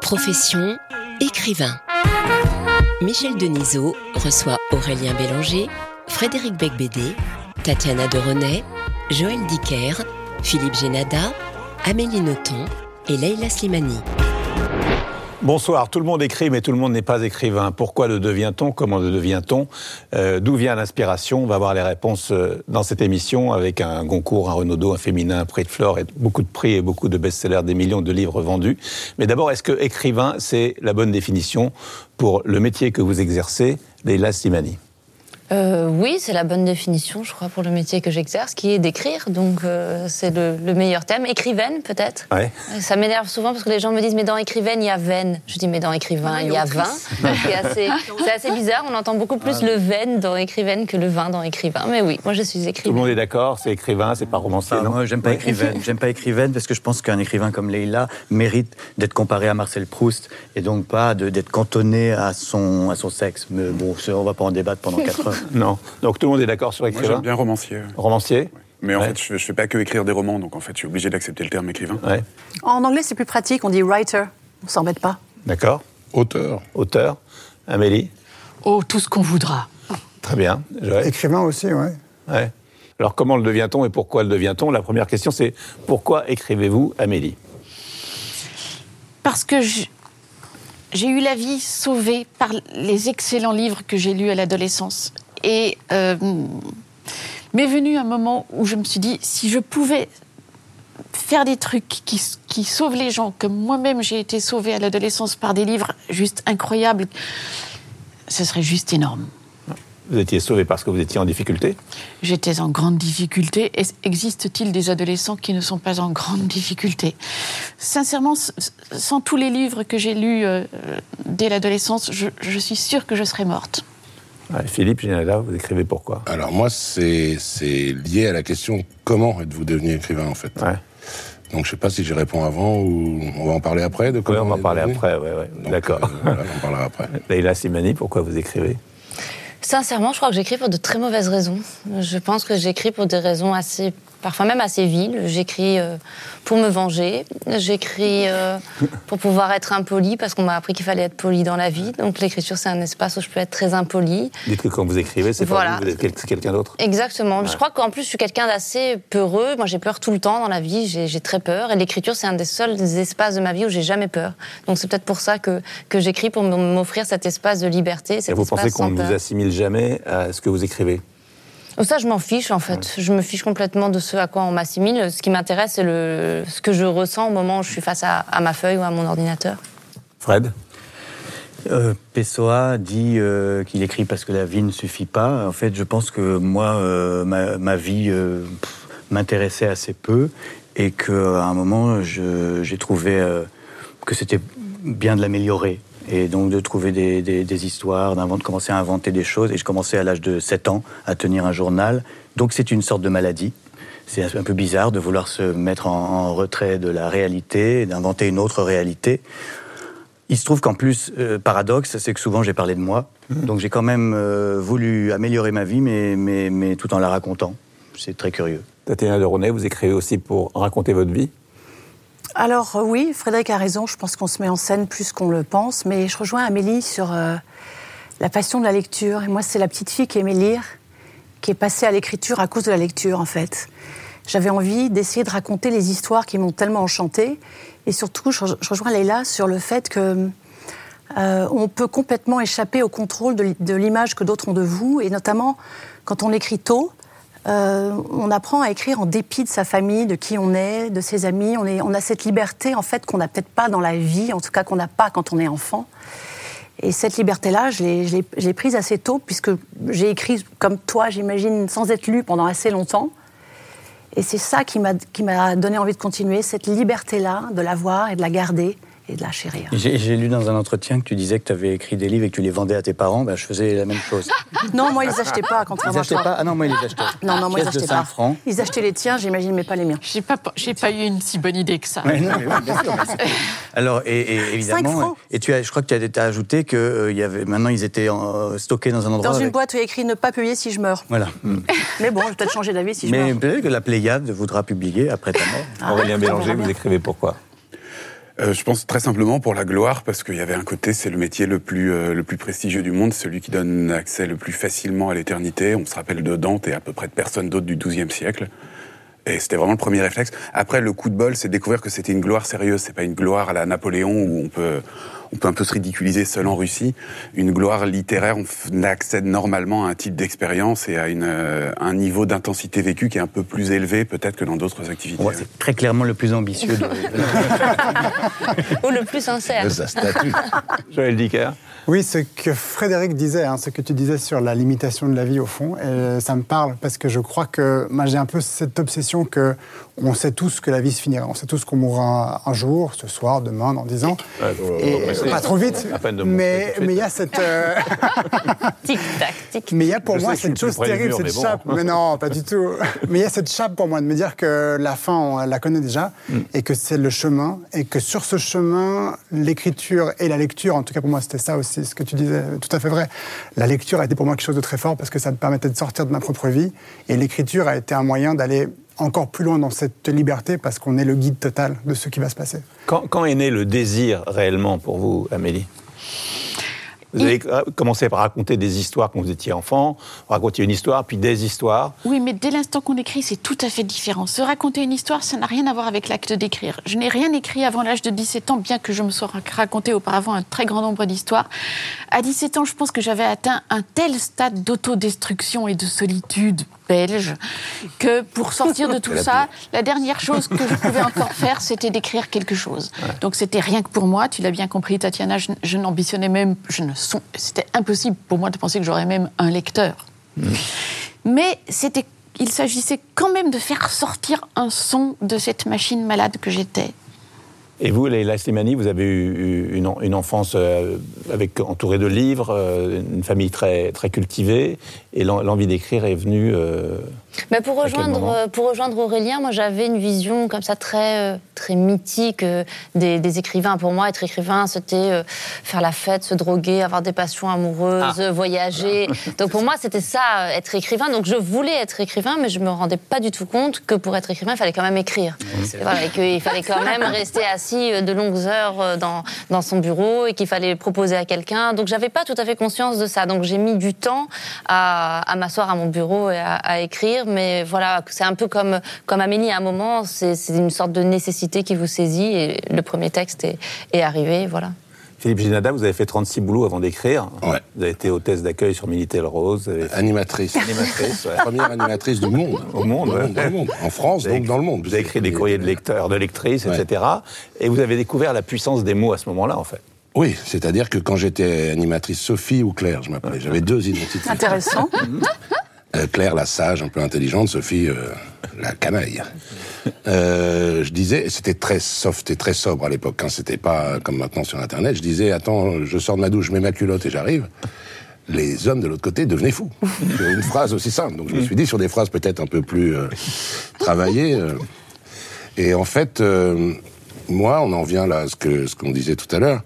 Profession écrivain. Michel Denisot reçoit Aurélien Bélanger, Frédéric Becbédé, Tatiana de René, Joël Dicker, Philippe Génada, Amélie Nothomb et Leïla Slimani. Bonsoir, tout le monde écrit, mais tout le monde n'est pas écrivain. Pourquoi le devient-on? Comment le devient-on? Euh, D'où vient l'inspiration? On va voir les réponses euh, dans cette émission avec un Goncourt, un Renaudot, un Féminin, un Prix de Flore, et beaucoup de prix et beaucoup de best-sellers, des millions de livres vendus. Mais d'abord, est-ce que écrivain, c'est la bonne définition pour le métier que vous exercez, Leïla Slimani euh, oui, c'est la bonne définition, je crois, pour le métier que j'exerce, qui est d'écrire. Donc, euh, c'est le, le, meilleur thème. Écrivaine, peut-être. Ouais. Ça m'énerve souvent parce que les gens me disent, mais dans écrivaine, il y a veine. Je dis, mais dans écrivain, il y a vin. c'est assez, assez, bizarre. On entend beaucoup plus le veine dans écrivaine que le vin dans écrivain. Mais oui, moi, je suis écrivain. Tout le monde est d'accord, c'est écrivain, c'est pas romancier, ah, non Moi, j'aime pas écrivaine. J'aime pas écrivaine parce que je pense qu'un écrivain comme Leïla mérite d'être comparé à Marcel Proust et donc pas d'être cantonné à son, à son sexe. Mais bon, on va pas en débattre pendant 4 heures. non. Donc, tout le monde est d'accord sur écrivain Moi, j'aime bien romancier. Romancier ouais. Mais en ouais. fait, je ne fais pas que écrire des romans, donc en fait, je suis obligé d'accepter le terme écrivain. Ouais. En anglais, c'est plus pratique, on dit writer. On s'embête pas. D'accord. Auteur. Auteur. Amélie Oh, tout ce qu'on voudra. Très bien. Joël Écrivain aussi, oui. Ouais. Alors, comment le devient-on et pourquoi le devient-on? La première question, c'est pourquoi écrivez-vous, Amélie? Parce que j'ai eu la vie sauvée par les excellents livres que j'ai lus à l'adolescence. Et euh, m'est venu un moment où je me suis dit, si je pouvais faire des trucs qui, qui sauvent les gens, comme moi-même j'ai été sauvée à l'adolescence par des livres juste incroyables, ce serait juste énorme. Vous étiez sauvée parce que vous étiez en difficulté? J'étais en grande difficulté. Existe-t-il des adolescents qui ne sont pas en grande difficulté? Sincèrement, sans tous les livres que j'ai lus euh, dès l'adolescence, je, je suis sûre que je serais morte. Ouais, Philippe Génada, vous écrivez pourquoi? Alors moi, c'est lié à la question comment êtes-vous devenu écrivain en fait? Ouais. Donc je sais pas si j'y réponds avant ou on va en parler après de comment ouais, on va en parler devenu. après, ouais, ouais. d'accord. Euh, voilà, on en parlera après. Leïla Simani, pourquoi vous écrivez? Sincèrement, je crois que j'écris pour de très mauvaises raisons. Je pense que j'écris pour des raisons assez, parfois même assez viles. J'écris euh, pour me venger. J'écris euh, pour pouvoir être impoli parce qu'on m'a appris qu'il fallait être poli dans la vie. Donc l'écriture, c'est un espace où je peux être très impoli. Dites que quand vous écrivez, c'est voilà. pas vous, vous êtes quelqu'un d'autre. Exactement. Ouais. Je crois qu'en plus, je suis quelqu'un d'assez peureux. Moi, j'ai peur tout le temps dans la vie. J'ai très peur. Et l'écriture, c'est un des seuls espaces de ma vie où j'ai jamais peur. Donc c'est peut-être pour ça que, que j'écris pour m'offrir cet espace de liberté. Cet Et vous pensez qu'on ne vous assimile jamais à ce que vous écrivez? Ça, je m'en fiche en fait. Ouais. Je me fiche complètement de ce à quoi on m'assimile. Ce qui m'intéresse, c'est le... ce que je ressens au moment où je suis face à, à ma feuille ou à mon ordinateur. Fred euh, Pessoa dit euh, qu'il écrit parce que la vie ne suffit pas. En fait, je pense que moi, euh, ma, ma, vie m'intéressait assez peu et qu'à un moment, j'ai trouvé que c'était bien de l'améliorer et donc de trouver des, des, des histoires, de commencer à inventer des choses. Et je commençais à l'âge de 7 ans à tenir un journal. Donc c'est une sorte de maladie. C'est un peu bizarre de vouloir se mettre en, en retrait de la réalité d'inventer une autre réalité. Il se trouve qu'en plus, euh, paradoxe, c'est que souvent j'ai parlé de moi. Mmh. Donc j'ai quand même euh, voulu améliorer ma vie, mais, mais, mais tout en la racontant. C'est très curieux. Tatiana de René, vous écrivez aussi pour raconter votre vie alors oui, Frédéric a raison, je pense qu'on se met en scène plus qu'on le pense, mais je rejoins Amélie sur euh, la passion de la lecture. Et moi, c'est la petite fille qui aimait lire, qui est passée à l'écriture à cause de la lecture, en fait. J'avais envie d'essayer de raconter les histoires qui m'ont tellement enchantée. Et surtout, je, je rejoins Leïla sur le fait que euh, on peut complètement échapper au contrôle de, de l'image que d'autres ont de vous, et notamment quand on écrit tôt. Euh, on apprend à écrire en dépit de sa famille, de qui on est, de ses amis. On, a cette liberté en fait qu'on n'a peut-être pas dans la vie, en tout cas qu'on n'a pas quand on est enfant. Et cette liberté-là, je l'ai prise assez tôt puisque j'ai écrit comme toi, j'imagine, sans être lu pendant assez longtemps. Et c'est ça qui m'a donné envie de continuer, cette liberté-là, de la voir et de la garder et de la chérir. J'ai j'ai lu dans un entretien que tu disais que tu avais écrit des livres et que tu les vendais à tes parents. Ben, je faisais la même chose. Non, moi, ils achetaient pas, Ils contrairement à achetaient toi. pas Ah non, moi, ils les achetaient. Non, non, moi, ils de achetaient 5 pas. francs. Ils achetaient les tiens, j'imagine, mais pas les miens. J'ai pas, j'ai pas eu une si bonne idée que ça. Ouais, non, mais oui, bien sûr. Alors, et, et Cinq évidemment, et tu as, je crois que tu as, ajouté que euh, il y avait, maintenant ils étaient euh, stockés dans un endroit. Dans une avec- boîte où il y a écrit ne pas publier si je meurs. Voilà. Mais bon, je vais peut-être changer d'avis si je Mais meurs. peut-être que la Pléiade voudra publier après ta mort. Aurélien on Bélanger, verra vous écrivez pourquoi? Euh, je pense très simplement pour la gloire, parce qu'il y avait un côté, c'est le métier le plus, euh, le plus prestigieux du monde, celui qui donne accès le plus facilement à l'éternité. On se rappelle de Dante et à peu près de personne d'autre du XIIe siècle. Et c'était vraiment le premier réflexe. Après, le coup de bol, c'est découvrir que c'était une gloire sérieuse. C'est pas une gloire à la Napoléon où on peut, on peut un peu se ridiculiser seul en Russie. Une gloire littéraire, on accède normalement à un type d'expérience et à une, euh, un niveau d'intensité vécue qui est un peu plus élevé peut-être que dans d'autres activités. Ouais, c'est très clairement le plus ambitieux. De, Ou le plus sincère. De sa statue. Joël Dicker Oui, ce que Frédéric disait, hein, ce que tu disais sur la limitation de la vie au fond, et ça me parle parce que je crois que moi j'ai un peu cette obsession que on sait tous que la vie se finira, on sait tous qu'on mourra un jour, ce soir, demain, dans dix ans. Et. Pas trop vite, À peine de montrer mais il y a cette euh, Tic-tac, tic. mais il y a pour Je moi cette chose terrible, mur, cette mais bon. chape. Mais non, pas du tout. Mais il y a cette chape pour moi de me dire que la fin, on la connaît déjà Mm. et que c'est le chemin et que sur ce chemin, l'écriture et la lecture, en tout cas pour moi, c'était ça aussi, ce que tu disais, tout à fait vrai. La lecture a été pour moi quelque chose de très fort parce que ça me permettait de sortir de ma propre vie et l'écriture a été un moyen d'aller encore plus loin dans cette liberté parce qu'on est le guide total de ce qui va se passer. Quand, quand est né le désir réellement pour vous, Amélie? Vous avez commencé par raconter des histoires quand vous étiez enfant, vous racontiez une histoire, puis des histoires. Oui, mais dès l'instant qu'on écrit, c'est tout à fait différent. Se raconter une histoire, ça n'a rien à voir avec l'acte d'écrire. Je n'ai rien écrit avant l'âge de 17 ans, bien que je me sois raconté auparavant un très grand nombre d'histoires. À 17 ans, je pense que j'avais atteint un tel stade d'autodestruction et de solitude belge que pour sortir de tout ça, la dernière chose que je pouvais encore faire, c'était d'écrire quelque chose. Donc c'était rien que pour moi. Tu l'as bien compris, Tatiana, je, je n'ambitionnais même, je ne son- c'était impossible pour moi de penser que j'aurais même un lecteur. Mais c'était, il s'agissait quand même de faire sortir un son de cette machine malade que j'étais. Et vous, Leila Slimani, vous avez eu une enfance euh, avec, entourée de livres, euh, une famille très, très cultivée, et l'en- l'envie d'écrire est venue. euh, Mais pour rejoindre, euh, pour rejoindre Aurélien, moi j'avais une vision comme ça très, euh, très mythique des, des écrivains. Pour moi, être écrivain, c'était faire la fête, se droguer, avoir des passions amoureuses, euh, voyager. Donc pour moi, c'était ça, être écrivain. Donc je voulais être écrivain, mais je me rendais pas du tout compte que pour être écrivain, il fallait quand même écrire. Et voilà, et qu'il fallait quand même rester assis de longues heures dans, dans son bureau et qu'il fallait proposer à quelqu'un. Donc j'avais pas tout à fait conscience de ça. Donc j'ai mis du temps à, à m'asseoir à mon bureau et à, à écrire. Mais voilà, c'est un peu comme, comme Amélie à un moment, c'est une sorte de nécessité qui vous saisit et le premier texte est, est arrivé. Voilà. Philippe Ginada, vous avez fait 36 boulots avant d'écrire. Ouais. Vous avez été hôtesse d'accueil sur Minitel Rose. Fait Animatrice. animatrice, ouais. Première animatrice du monde. Au monde, Dans le ouais. monde, dans le monde. En France, donc dans le monde. Vous avez écrit des courriers de lecteurs, de lectrices, Ouais. etc. Et vous avez découvert la puissance des mots à ce moment-là, en fait. Oui, c'est-à-dire que quand j'étais animatrice Sophie ou Claire, je m'appelais, j'avais deux identités. Intéressant. Euh, Claire, la sage, un peu intelligente, Sophie, euh, la canaille. Euh, je disais, c'était très soft et très sobre à l'époque, quand c'était pas comme maintenant sur Internet. Je disais, attends, je sors de ma douche, je mets ma culotte et j'arrive. Les hommes de l'autre côté devenaient fous. Une phrase aussi simple. Donc je me suis dit sur des phrases peut-être un peu plus euh, travaillées. et en fait, euh, moi, on en vient là à ce que ce qu'on disait tout à l'heure.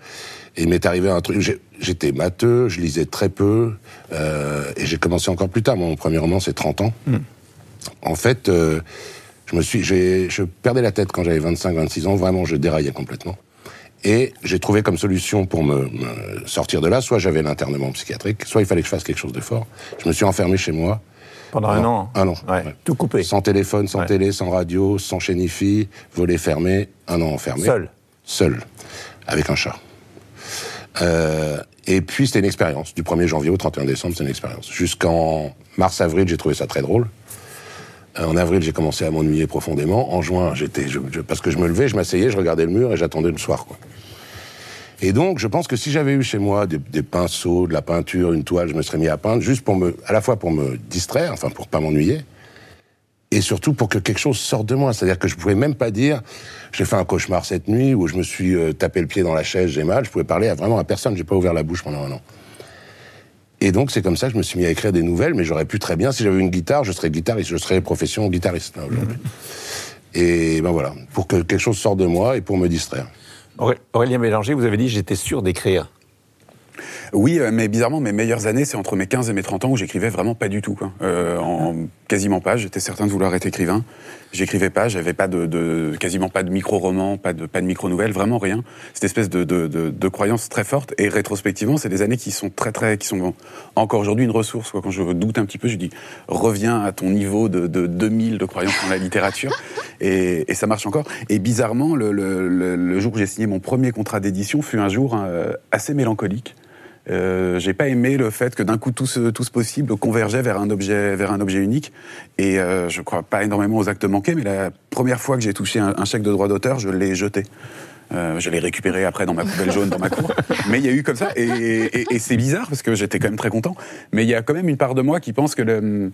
Et il m'est arrivé un truc. J'étais matheux, je lisais très peu, euh, et j'ai commencé encore plus tard. Mon premier roman, c'est 30 ans. En fait, euh, je me suis, je perdais la tête quand j'avais 25-26 ans. Vraiment, je déraillais complètement. Et j'ai trouvé comme solution pour me, me sortir de là, soit j'avais l'internement psychiatrique, soit il fallait que je fasse quelque chose de fort. Je me suis enfermé chez moi. Pendant un an Un an. Ouais. ouais. Tout coupé. Sans téléphone, sans Ouais. télé, sans radio, sans chaîne IFI, volet fermé, un an enfermé. Seul Seul. Avec un chat. Euh, et puis c'était une expérience. Du 1er janvier au 31 décembre, c'était une expérience. Jusqu'en mars-avril, j'ai trouvé ça très drôle. Euh, En avril, j'ai commencé à m'ennuyer profondément. En juin, j'étais, parce que je me levais, je m'asseyais, je regardais le mur et j'attendais le soir. Quoi. Et donc, je pense que si j'avais eu chez moi des, des pinceaux, de la peinture, une toile, je me serais mis à peindre, juste pour me, à la fois pour me distraire, enfin pour pas m'ennuyer, et surtout pour que quelque chose sorte de moi. C'est-à-dire que je pouvais même pas dire j'ai fait un cauchemar cette nuit ou je me suis euh, tapé le pied dans la chaise, j'ai mal. Je pouvais parler à vraiment à personne. J'ai pas ouvert la bouche pendant un an. Et donc c'est comme ça que je me suis mis à écrire des nouvelles, mais j'aurais pu très bien, si j'avais une guitare, je serais guitariste, je serais profession guitariste là, aujourd'hui. Et ben voilà, pour que quelque chose sorte de moi et pour me distraire. Aurélien Mélanger, vous avez dit j'étais sûr d'écrire. Oui, euh, mais bizarrement, mes meilleures années, c'est entre mes 15 et mes 30 ans où j'écrivais vraiment pas du tout. Euh, en, quasiment pas. J'étais certain de vouloir être écrivain. J'écrivais pas. J'avais pas de, de, quasiment pas de micro-roman, pas de, pas de micro-nouvelles, vraiment rien. Cette espèce de, de, de, croyance très forte. Et rétrospectivement, c'est des années qui sont très, très, qui sont encore aujourd'hui une ressource. Quoi. Quand je doute un petit peu, je dis reviens à ton niveau de, de 2000 de croyance dans la littérature. Et, et ça marche encore. Et bizarrement, le, le, le jour où j'ai signé mon premier contrat d'édition fut un jour euh, assez mélancolique. Euh, j'ai pas aimé le fait que d'un coup tout ce, tout ce possible convergeait vers un objet, vers un objet unique. Et euh, je crois pas énormément aux actes manqués, mais la première fois que j'ai touché un, un, chèque de droit d'auteur, je l'ai jeté. Euh, je l'ai récupéré après dans ma poubelle jaune dans ma cour. Mais il y a eu comme ça, et, et, et c'est bizarre parce que j'étais quand même très content. Mais il y a quand même une part de moi qui pense que le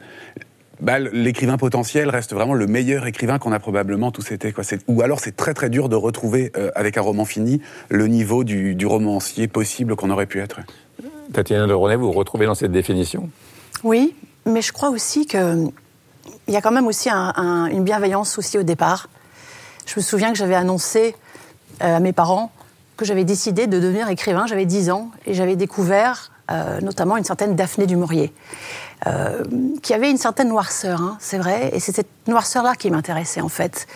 bah, l'écrivain potentiel reste vraiment le meilleur écrivain qu'on a probablement tous été. Quoi. Ou alors c'est très très dur de retrouver euh, avec un roman fini le niveau du, du romancier possible qu'on aurait pu être. Tatiana de René, vous vous retrouvez dans cette définition? Oui, mais je crois aussi qu'il y a quand même aussi un, un, une bienveillance aussi au départ. Je me souviens que j'avais annoncé euh, à mes parents que j'avais décidé de devenir écrivain, j'avais 10 ans, et j'avais découvert euh, notamment une certaine Daphné du Maurier, euh, qui avait une certaine noirceur, hein, c'est vrai, et c'est cette noirceur-là qui m'intéressait en fait.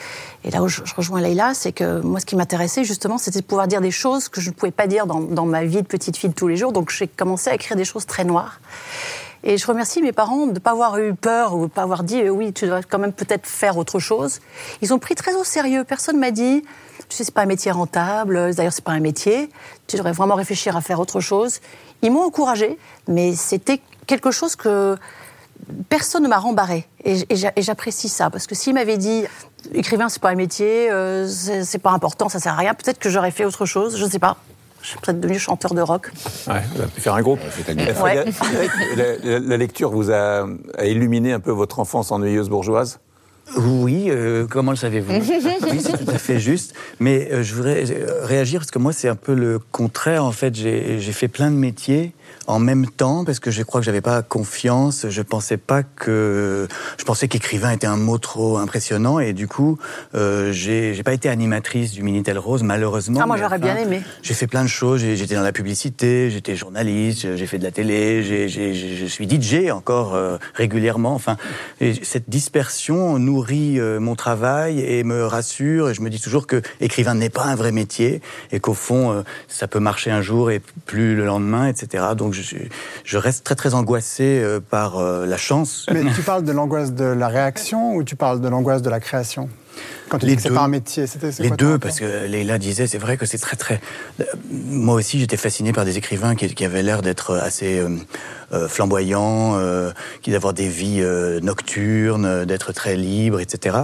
Et là où je, rejoins Leïla, c'est que moi, ce qui m'intéressait justement, c'était de pouvoir dire des choses que je ne pouvais pas dire dans, ma vie de petite fille de tous les jours, donc j'ai commencé à écrire des choses très noires. Et je remercie mes parents de ne pas avoir eu peur ou de ne pas avoir dit euh, oui, tu dois quand même peut-être faire autre chose. Ils ont pris très au sérieux. Personne m'a dit tu sais, c'est pas un métier rentable, d'ailleurs, c'est pas un métier, tu devrais vraiment réfléchir à faire autre chose. Ils m'ont encouragé, mais c'était quelque chose que personne ne m'a rembarré. Et, et j'apprécie ça, parce que s'ils m'avaient dit écrivain, c'est pas un métier, euh, c'est pas important, ça sert à rien, peut-être que j'aurais fait autre chose, je ne sais pas. Je suis peut-être devenu chanteur de rock. Ouais, vous avez pu faire un groupe. Ouais. La, la, lecture vous a, a illuminé un peu votre enfance ennuyeuse bourgeoise? Oui, euh, comment le savez-vous? Oui, c'est tout à fait juste. Mais euh, je voudrais réagir parce que moi, c'est un peu le contraire. En fait, j'ai fait plein de métiers en même temps parce que je crois que j'avais pas confiance. Je pensais pas que je pensais qu'écrivain était un mot trop impressionnant et du coup euh, j'ai pas été animatrice du Minitel Rose malheureusement. Ah moi j'aurais bien aimé. J'ai fait plein de choses. J'étais dans la publicité, j'étais journaliste, j'ai fait de la télé, je suis DJ encore euh, régulièrement. Enfin cette dispersion nourrit euh, mon travail et me rassure. Et je me dis toujours que écrivain n'est pas un vrai métier et qu'au fond euh, ça peut marcher un jour et plus le lendemain, etc. Donc je, reste très très angoissé euh, par euh, la chance. Mais tu parles de l'angoisse de la réaction ou tu parles de l'angoisse de la création? Quand tu les dis que c'est pas un métier, c'était les deux, parce que Leila disait, c'est vrai que c'est très très. Moi aussi, j'étais fasciné par des écrivains qui, qui avaient l'air d'être assez euh, euh, flamboyants, euh, qui d'avoir des vies euh, nocturnes, d'être très libres, etc.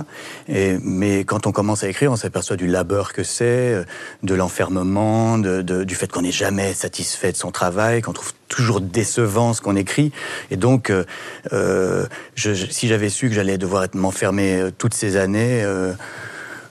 Et, mais quand on commence à écrire, on s'aperçoit du labeur que c'est, de l'enfermement, de, de, du fait qu'on n'est jamais satisfait de son travail, qu'on trouve toujours décevant ce qu'on écrit. Et donc, euh, je, si j'avais su que j'allais devoir m'enfermer toutes ces années, euh,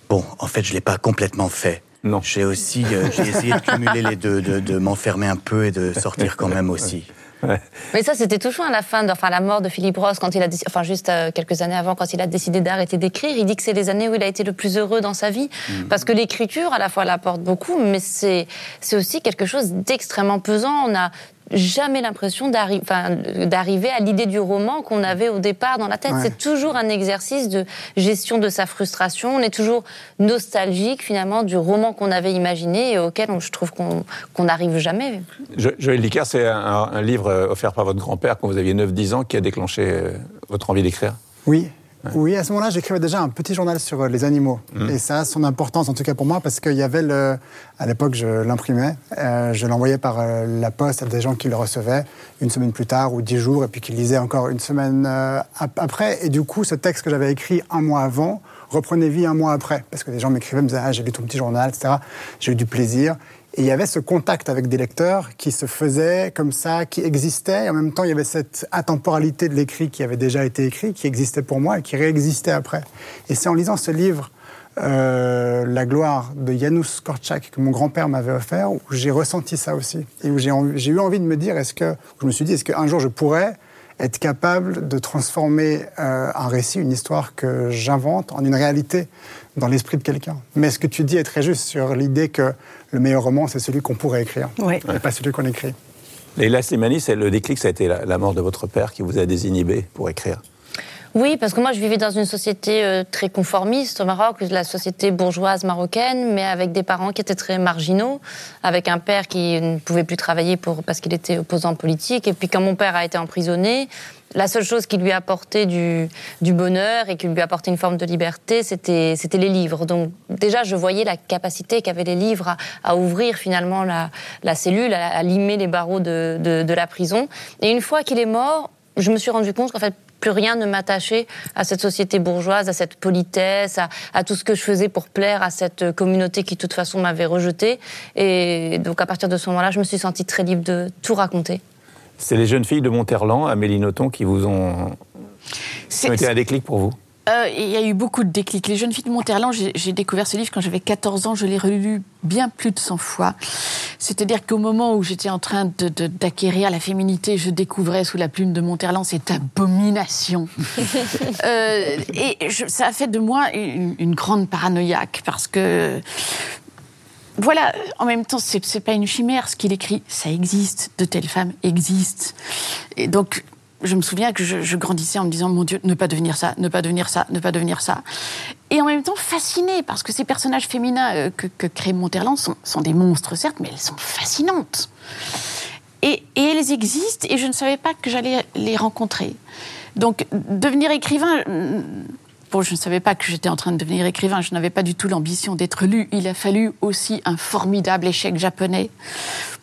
bon, en fait, je l'ai pas complètement fait. Non. J'ai aussi, euh, j'ai essayé de cumuler les deux, de, de m'enfermer un peu et de sortir quand même aussi. Ouais. Mais ça, c'était touchant à la fin, de, enfin la mort de Philippe Ross, quand il a, enfin juste euh, quelques années avant, quand il a décidé d'arrêter d'écrire. Il dit que c'est les années où il a été le plus heureux dans sa vie, mmh. parce que l'écriture, à la fois, elle apporte beaucoup, mais c'est c'est aussi quelque chose d'extrêmement pesant. On a jamais l'impression d'arri d'arriver à l'idée du roman qu'on avait au départ dans la tête. Ouais. C'est toujours un exercice de gestion de sa frustration. On est toujours nostalgique finalement du roman qu'on avait imaginé et auquel on, je trouve qu'on n'arrive jamais. Joël Dicker, c'est un, un, livre offert par votre grand-père quand vous aviez 9-10 ans qui a déclenché euh, votre envie d'écrire? Oui, oui, à ce moment-là, j'écrivais déjà un petit journal sur euh, les animaux. Mmh. Et ça a son importance, en tout cas pour moi, parce qu'il y avait le. À l'époque, je l'imprimais. Euh, je l'envoyais par euh, la poste à des gens qui le recevaient une semaine plus tard ou dix jours, et puis qui lisaient encore une semaine euh, après. Et du coup, ce texte que j'avais écrit un mois avant reprenait vie un mois après. Parce que des gens m'écrivaient, me disaient Ah, j'ai lu ton petit journal, etc. J'ai eu du plaisir. Et il y avait ce contact avec des lecteurs qui se faisait comme ça, qui existait. Et en même temps, il y avait cette atemporalité de l'écrit qui avait déjà été écrit, qui existait pour moi et qui réexistait après. Et c'est en lisant ce livre, euh, La gloire de Janusz Korczak, que mon grand-père m'avait offert, où j'ai ressenti ça aussi. Et où j'ai eu envie de me dire, est-ce que, je me suis dit, est-ce qu'un jour je pourrais être capable de transformer euh, un récit, une histoire que j'invente en une réalité dans l'esprit de quelqu'un. Mais ce que tu dis est très juste sur l'idée que le meilleur roman, c'est celui qu'on pourrait écrire, oui. et pas celui qu'on écrit. Léla Slimani, c'est le déclic, ça a été la, mort de votre père qui vous a désinhibé pour écrire? Oui, parce que moi, je vivais dans une société euh, très conformiste au Maroc, la société bourgeoise marocaine, mais avec des parents qui étaient très marginaux, avec un père qui ne pouvait plus travailler pour, parce qu'il était opposant politique. Et puis, quand mon père a été emprisonné, la seule chose qui lui a apporté du, bonheur et qui lui a apporté une forme de liberté, c'était, les livres. Donc déjà, je voyais la capacité qu'avaient les livres à, ouvrir finalement la, cellule, à, limer les barreaux de, la prison. Et une fois qu'il est mort, je me suis rendu compte qu'en fait, plus rien ne m'attachait à cette société bourgeoise, à cette politesse, à, à, tout ce que je faisais pour plaire à cette communauté qui, de toute façon, m'avait rejeté. Et donc, à partir de ce moment-là, je me suis sentie très libre de tout raconter. C'est les jeunes filles de Monterland, Amélie Nothomb, qui vous ont, été un déclic pour vous? Euh, il y a eu beaucoup de déclics. Les jeunes filles de Monterland, j'ai découvert ce livre quand j'avais 14 ans, je l'ai relu bien plus de 100 fois. C'est-à-dire qu'au moment où j'étais en train d'acquérir la féminité, je découvrais sous la plume de Monterland cette abomination. euh, et ça a fait de moi une, une grande paranoïaque parce que voilà, en même temps, c'est pas une chimère ce qu'il écrit. Ça existe, de telles femmes existent. Et donc, je me souviens que je, grandissais en me disant, mon Dieu, ne pas devenir ça, ne pas devenir ça, ne pas devenir ça. Et en même temps, fascinée, parce que ces personnages féminins euh, que, crée Monterland sont, des monstres, certes, mais elles sont fascinantes. Et, et elles existent, et je ne savais pas que j'allais les rencontrer. Donc, devenir écrivain, je ne savais pas que j'étais en train de devenir écrivain, je n'avais pas du tout l'ambition d'être lu. Il a fallu aussi un formidable échec japonais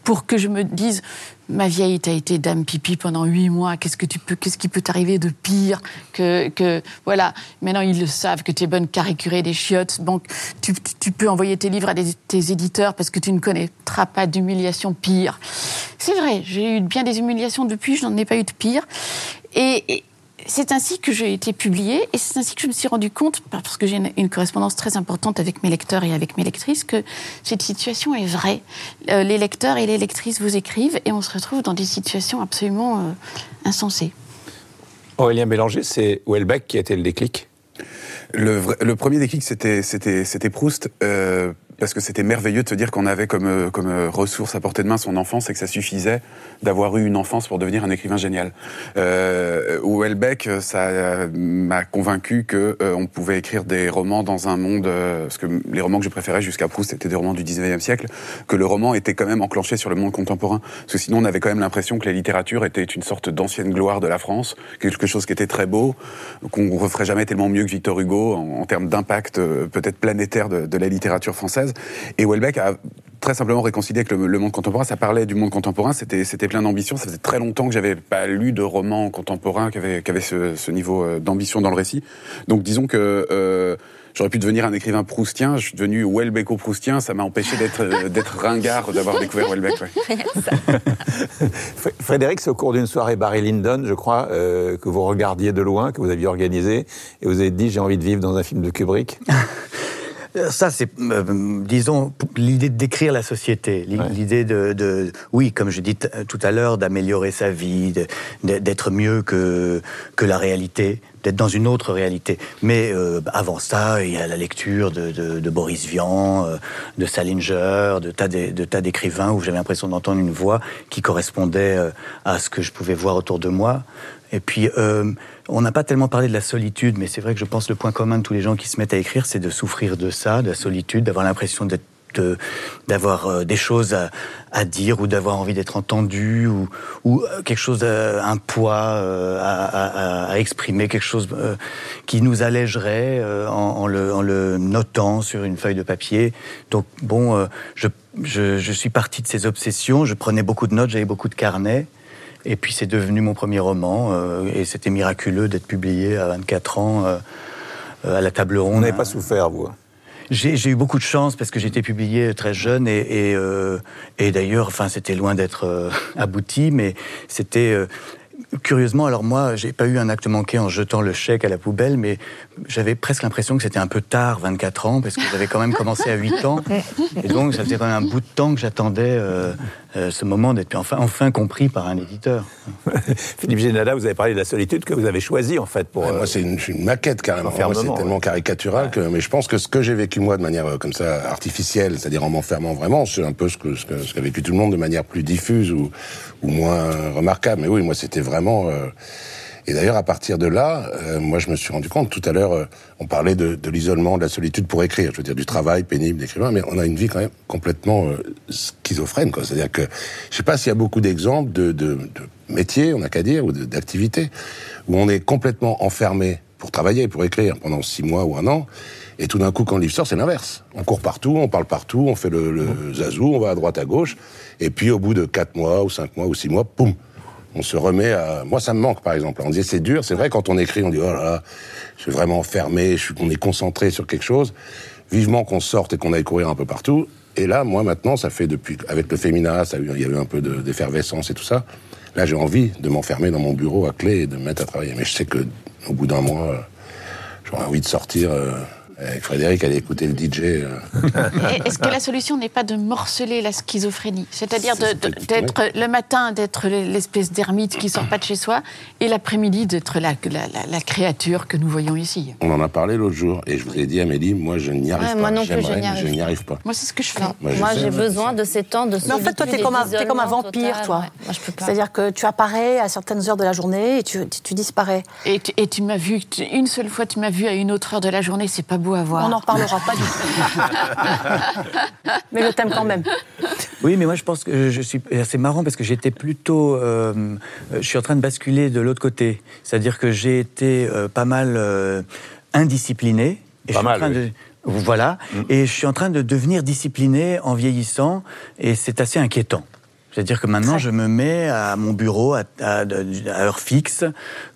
pour que je me dise ma vieille, t'as été dame pipi pendant huit mois. Qu'est-ce que tu peux, qu'est-ce qui peut t'arriver de pire que, que, voilà. Maintenant, ils le savent que tu es bonne caricurer des chiottes. Donc, tu, tu, peux envoyer tes livres à tes éditeurs parce que tu ne connaîtras pas d'humiliation pire. C'est vrai, j'ai eu bien des humiliations depuis, je n'en ai pas eu de pire. et, c'est ainsi que j'ai été publiée et c'est ainsi que je me suis rendu compte, parce que j'ai une, correspondance très importante avec mes lecteurs et avec mes lectrices, que cette situation est vraie. Euh, les lecteurs et les lectrices vous écrivent et on se retrouve dans des situations absolument euh, insensées. Aurélien Bélanger, c'est Welbeck qui a été le déclic? Le, le, premier déclic, c'était Proust. Euh, parce que c'était merveilleux de se dire qu'on avait comme, euh, euh, ressource à portée de main son enfance et que ça suffisait d'avoir eu une enfance pour devenir un écrivain génial. Euh, Houellebecq, ça euh, m'a convaincu que on pouvait écrire des romans dans un monde, parce que les romans que je préférais jusqu'à Proust étaient des romans du 19e siècle, que le roman était quand même enclenché sur le monde contemporain. Parce que sinon, on avait quand même l'impression que la littérature était une sorte d'ancienne gloire de la France, quelque chose qui était très beau, qu'on referait jamais tellement mieux que Victor Hugo en, termes d'impact peut-être planétaire de la littérature française. Et Welbeck a très simplement réconcilié avec le, monde contemporain. Ça parlait du monde contemporain, c'était, c'était plein d'ambition. Ça faisait très longtemps que j'avais pas lu de roman contemporain qui avait, qui avait ce, niveau euh, d'ambition dans le récit. Donc disons que euh, j'aurais pu devenir un écrivain proustien. Je suis devenu Welbecko-proustien. Ça m'a empêché d'être, euh, d'être ringard d'avoir découvert Welbeck. Frédéric, c'est au cours d'une soirée Barry Lyndon, je crois, que vous regardiez de loin, que vous aviez organisé, et vous avez dit j'ai envie de vivre dans un film de Kubrick. Ça, c'est, euh, disons, l'idée de décrire la société, l'idée de, oui, comme je dis tout à l'heure, d'améliorer sa vie, d'être mieux que, que la réalité, d'être dans une autre réalité. Mais euh, avant ça, il y a la lecture de, Boris Vian, euh, de Salinger, de tas, de tas d'écrivains où j'avais l'impression d'entendre une voix qui correspondait à ce que je pouvais voir autour de moi. Et puis, on n'a pas tellement parlé de la solitude, mais c'est vrai que je pense que le point commun de tous les gens qui se mettent à écrire, c'est de souffrir de ça, de la solitude, d'avoir l'impression d'avoir euh, des choses à, dire ou d'avoir envie d'être entendu ou, euh, quelque chose, euh, un poids à, exprimer, quelque chose qui nous allégerait en, le, notant sur une feuille de papier. Donc bon, je, je, je suis parti de ces obsessions, je prenais beaucoup de notes, j'avais beaucoup de carnets. Et puis c'est devenu mon premier roman, euh, et c'était miraculeux d'être publié à 24 ans euh, à la table ronde. Vous n'avez pas souffert, vous? J'ai eu beaucoup de chance parce que j'ai été publié très jeune et, et, euh, et d'ailleurs, enfin, c'était loin d'être euh, abouti, mais c'était euh, curieusement, alors moi, j'ai pas eu un acte manqué en jetant le chèque à la poubelle, mais j'avais presque l'impression que c'était un peu tard, 24 ans, parce que j'avais quand même commencé à 8 ans. Et donc, ça faisait quand même un bout de temps que j'attendais euh, euh, ce moment d'être enfin, enfin compris par un éditeur. Philippe Génada, vous avez parlé de la solitude que vous avez choisie, en fait, pour. Ouais, moi, euh, c'est une, une maquette, carrément. Moi, c'est tellement ouais. caricatural que, mais je pense que ce que j'ai vécu, moi, de manière euh, comme ça, artificielle, c'est-à-dire en m'enfermant vraiment, c'est un peu ce que, ce que- ce qu'a vécu tout le monde de manière plus diffuse ou, ou moins remarquable. Mais oui, moi, c'était vraiment, euh, et d'ailleurs, à partir de là, euh, moi, je me suis rendu compte, tout à l'heure, euh, on parlait de, de l'isolement, de la solitude pour écrire, je veux dire, du travail pénible d'écrivain, mais on a une vie quand même complètement euh, schizophrène, quoi. C'est-à-dire que, je sais pas s'il y a beaucoup d'exemples de, de, de métiers, on n'a qu'à dire, ou d'activités, où on est complètement enfermé pour travailler, pour écrire pendant six mois ou un an, et tout d'un coup, quand le livre sort, c'est l'inverse. On court partout, on parle partout, on fait le, le zazou, on va à droite, à gauche, et puis au bout de quatre mois, ou cinq mois, ou six mois, poum, on se remet à... Moi, ça me manque, par exemple. On disait, c'est dur. C'est vrai, quand on écrit, on dit, oh là là, je suis vraiment enfermé, je suis... on est concentré sur quelque chose. Vivement qu'on sorte et qu'on aille courir un peu partout. Et là, moi, maintenant, ça fait depuis... Avec le féminin, ça, il y a eu un peu de- d'effervescence et tout ça. Là, j'ai envie de m'enfermer dans mon bureau à clé et de me mettre à travailler. Mais je sais que au bout d'un mois, euh, j'aurais envie de sortir euh, avec Frédéric, aller écouter le DJ. euh. Est-ce que la solution n'est pas de morceler la schizophrénie? C'est-à-dire d'être le matin d'être l'espèce d'ermite qui sort pas de chez soi et l'après-midi d'être la, la- la- la créature que nous voyons ici. On en a parlé l'autre jour et je vous ai dit, Amélie, moi, je n'y arrive Ouais, pas. moi non plus, je n'y arrive je n'y pas. arrive pas. Moi, c'est ce que je fais. Non, Moi, j'ai besoin de ces temps de Mais en fait, toi, solitude t'es comme, un, t'es comme un vampire, total, toi. ouais. Moi, je peux pas. C'est-à-dire que tu apparais à certaines heures de la journée et tu, tu, tu disparais. Et tu, tu m'as vu, tu- une seule fois, tu m'as vu à une autre heure de la journée, c'est pas beau à voir. On n'en reparlera pas du tout. Mais je t'aime quand même. Oui, mais moi je pense que je suis c'est marrant parce que j'étais plutôt euh, je suis en train de basculer de l'autre côté, c'est-à-dire que j'ai été euh, pas mal euh, indiscipliné et Pas je suis en mal, train oui. de voilà, et je suis en train de devenir discipliné en vieillissant et c'est assez inquiétant. C'est-à-dire que maintenant, je me mets à mon bureau à, à- à heure fixe,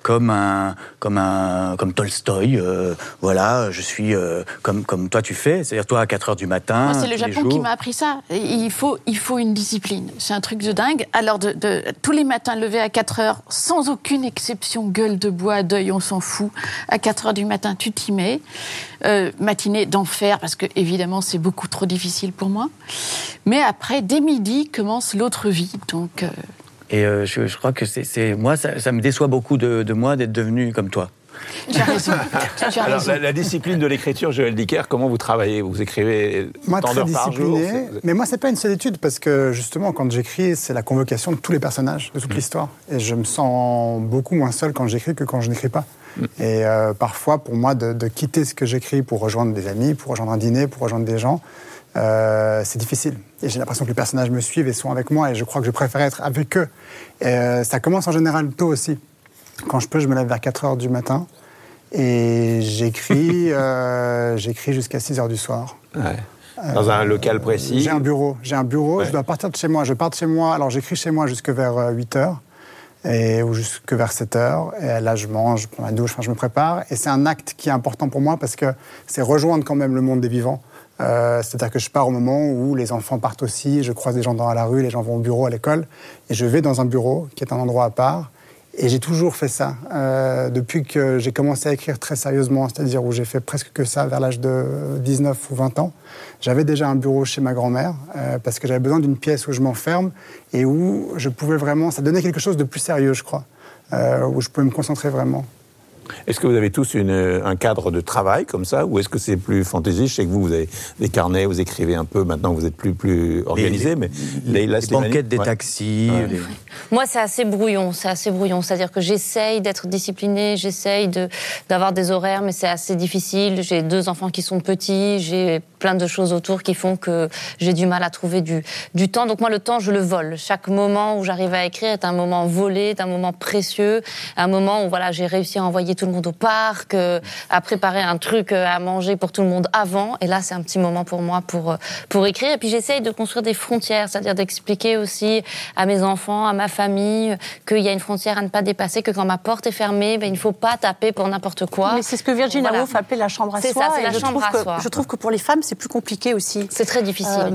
comme un, comme un, comme Tolstoï. euh, voilà, je suis euh, comme, comme toi tu fais. C'est-à-dire toi à 4 heures du matin. Moi, c'est le Japon qui m'a appris ça. Il faut, il faut une discipline. C'est un truc de dingue. Alors, de, de- tous les matins, lever à 4 heures, sans aucune exception, gueule de bois, deuil, on s'en fout. À 4 heures du matin, tu t'y mets. Euh, matinée d'enfer, parce que, évidemment, c'est beaucoup trop difficile pour moi. Mais après, dès midi, commence l'autre vie. Donc, Et euh, je, je crois que c'est- moi, ça, ça me déçoit beaucoup de, de moi d'être devenu comme toi. Alors, la, la discipline de l'écriture, Joël Dicker, comment vous travaillez? Vous écrivez Moi, tant d'heures par jour? Mais moi, c'est pas une solitude parce que justement, quand j'écris, c'est la convocation de tous les personnages, de toute l'histoire. Et je me sens beaucoup moins seul quand j'écris que quand je n'écris pas. Et euh, parfois, pour moi, de, de quitter ce que j'écris pour rejoindre des amis, pour rejoindre un dîner, pour rejoindre des gens, euh, c'est difficile. Et j'ai l'impression que les personnages me suivent et sont avec moi. Et je crois que je préfère être avec eux. Et, euh, ça commence en général tôt aussi. Quand je peux, je me lève vers 4 heures du matin. Et j'écris, euh, j'écris jusqu'à 6 heures du soir. Ouais. Dans un local précis J'ai un bureau. J'ai un bureau. Ouais. Je dois partir de chez moi. Je pars de chez moi. Alors j'écris chez moi jusque vers euh, 8 heures. Et, ou jusque vers 7 heures. Et là, je mange, je prends ma douche, enfin, je me prépare. Et c'est un acte qui est important pour moi parce que c'est rejoindre quand même le monde des vivants. Euh, C'est-à-dire que je pars au moment où les enfants partent aussi, je croise des gens dans la rue, les gens vont au bureau, à l'école, et je vais dans un bureau qui est un endroit à part. Et j'ai toujours fait ça euh, depuis que j'ai commencé à écrire très sérieusement, c'est-à-dire où j'ai fait presque que ça vers l'âge de 19 ou 20 ans. J'avais déjà un bureau chez ma grand-mère euh, parce que j'avais besoin d'une pièce où je m'enferme et où je pouvais vraiment, ça donnait quelque chose de plus sérieux, je crois, où je pouvais me concentrer vraiment. Est-ce que vous avez tous une- un cadre de travail comme ça Ou est-ce que c'est plus fantaisie Je sais que vous, vous avez des carnets, vous écrivez un peu, maintenant vous êtes plus, plus organisé, Les- mais les, banquettes des Ouais. taxis. Ouais. les- Moi, c'est assez brouillon, c'est assez brouillon. C'est-à-dire que j'essaye d'être disciplinée, j'essaye de- d'avoir des horaires, mais c'est assez difficile. J'ai deux enfants qui sont petits, j'ai plein de choses autour qui font que j'ai du mal à trouver du, du temps. Donc moi, le temps, je le vole. Chaque moment où j'arrive à écrire est un moment volé, est un moment précieux, un moment où voilà, j'ai réussi à envoyer tout le monde au parc, euh, à préparer un truc euh, à manger pour tout le monde avant. Et là, c'est un petit moment pour moi pour, euh, pour écrire. Et puis j'essaye de construire des frontières, c'est-à-dire d'expliquer aussi à mes enfants, à ma famille, qu'il y a une frontière à ne pas dépasser, que quand ma porte est fermée, ben, il ne faut pas taper pour n'importe quoi. Mais c'est ce que Virginia Voilà. Woolf appelait la chambre à C'est soi. ça, c'est la je chambre à que- soi. Je trouve que pour les femmes, c'est plus compliqué aussi. C'est très difficile. Euh,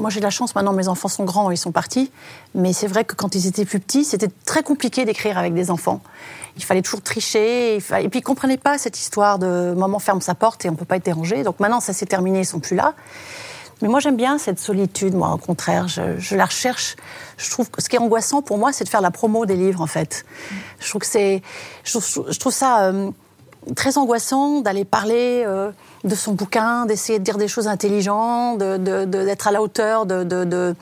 moi, j'ai de la chance maintenant, mes enfants sont grands, ils sont partis. Mais c'est vrai que quand ils étaient plus petits, c'était très compliqué d'écrire avec des enfants. Il fallait toujours tricher. Et puis, ils ne comprenaient pas cette histoire de maman ferme sa porte et on ne peut pas être dérangé. Donc maintenant, ça s'est terminé, ils ne sont plus là. Mais moi, j'aime bien cette solitude, moi, au contraire. Je, je la recherche. Je trouve que ce qui est angoissant pour moi, c'est de faire la promo des livres, en fait. Je trouve que c'est. Je trouve ça. euh, très angoissant d'aller parler euh, de son bouquin, d'essayer de dire des choses intelligentes, de- de- de- d'être à la hauteur. De, de- de-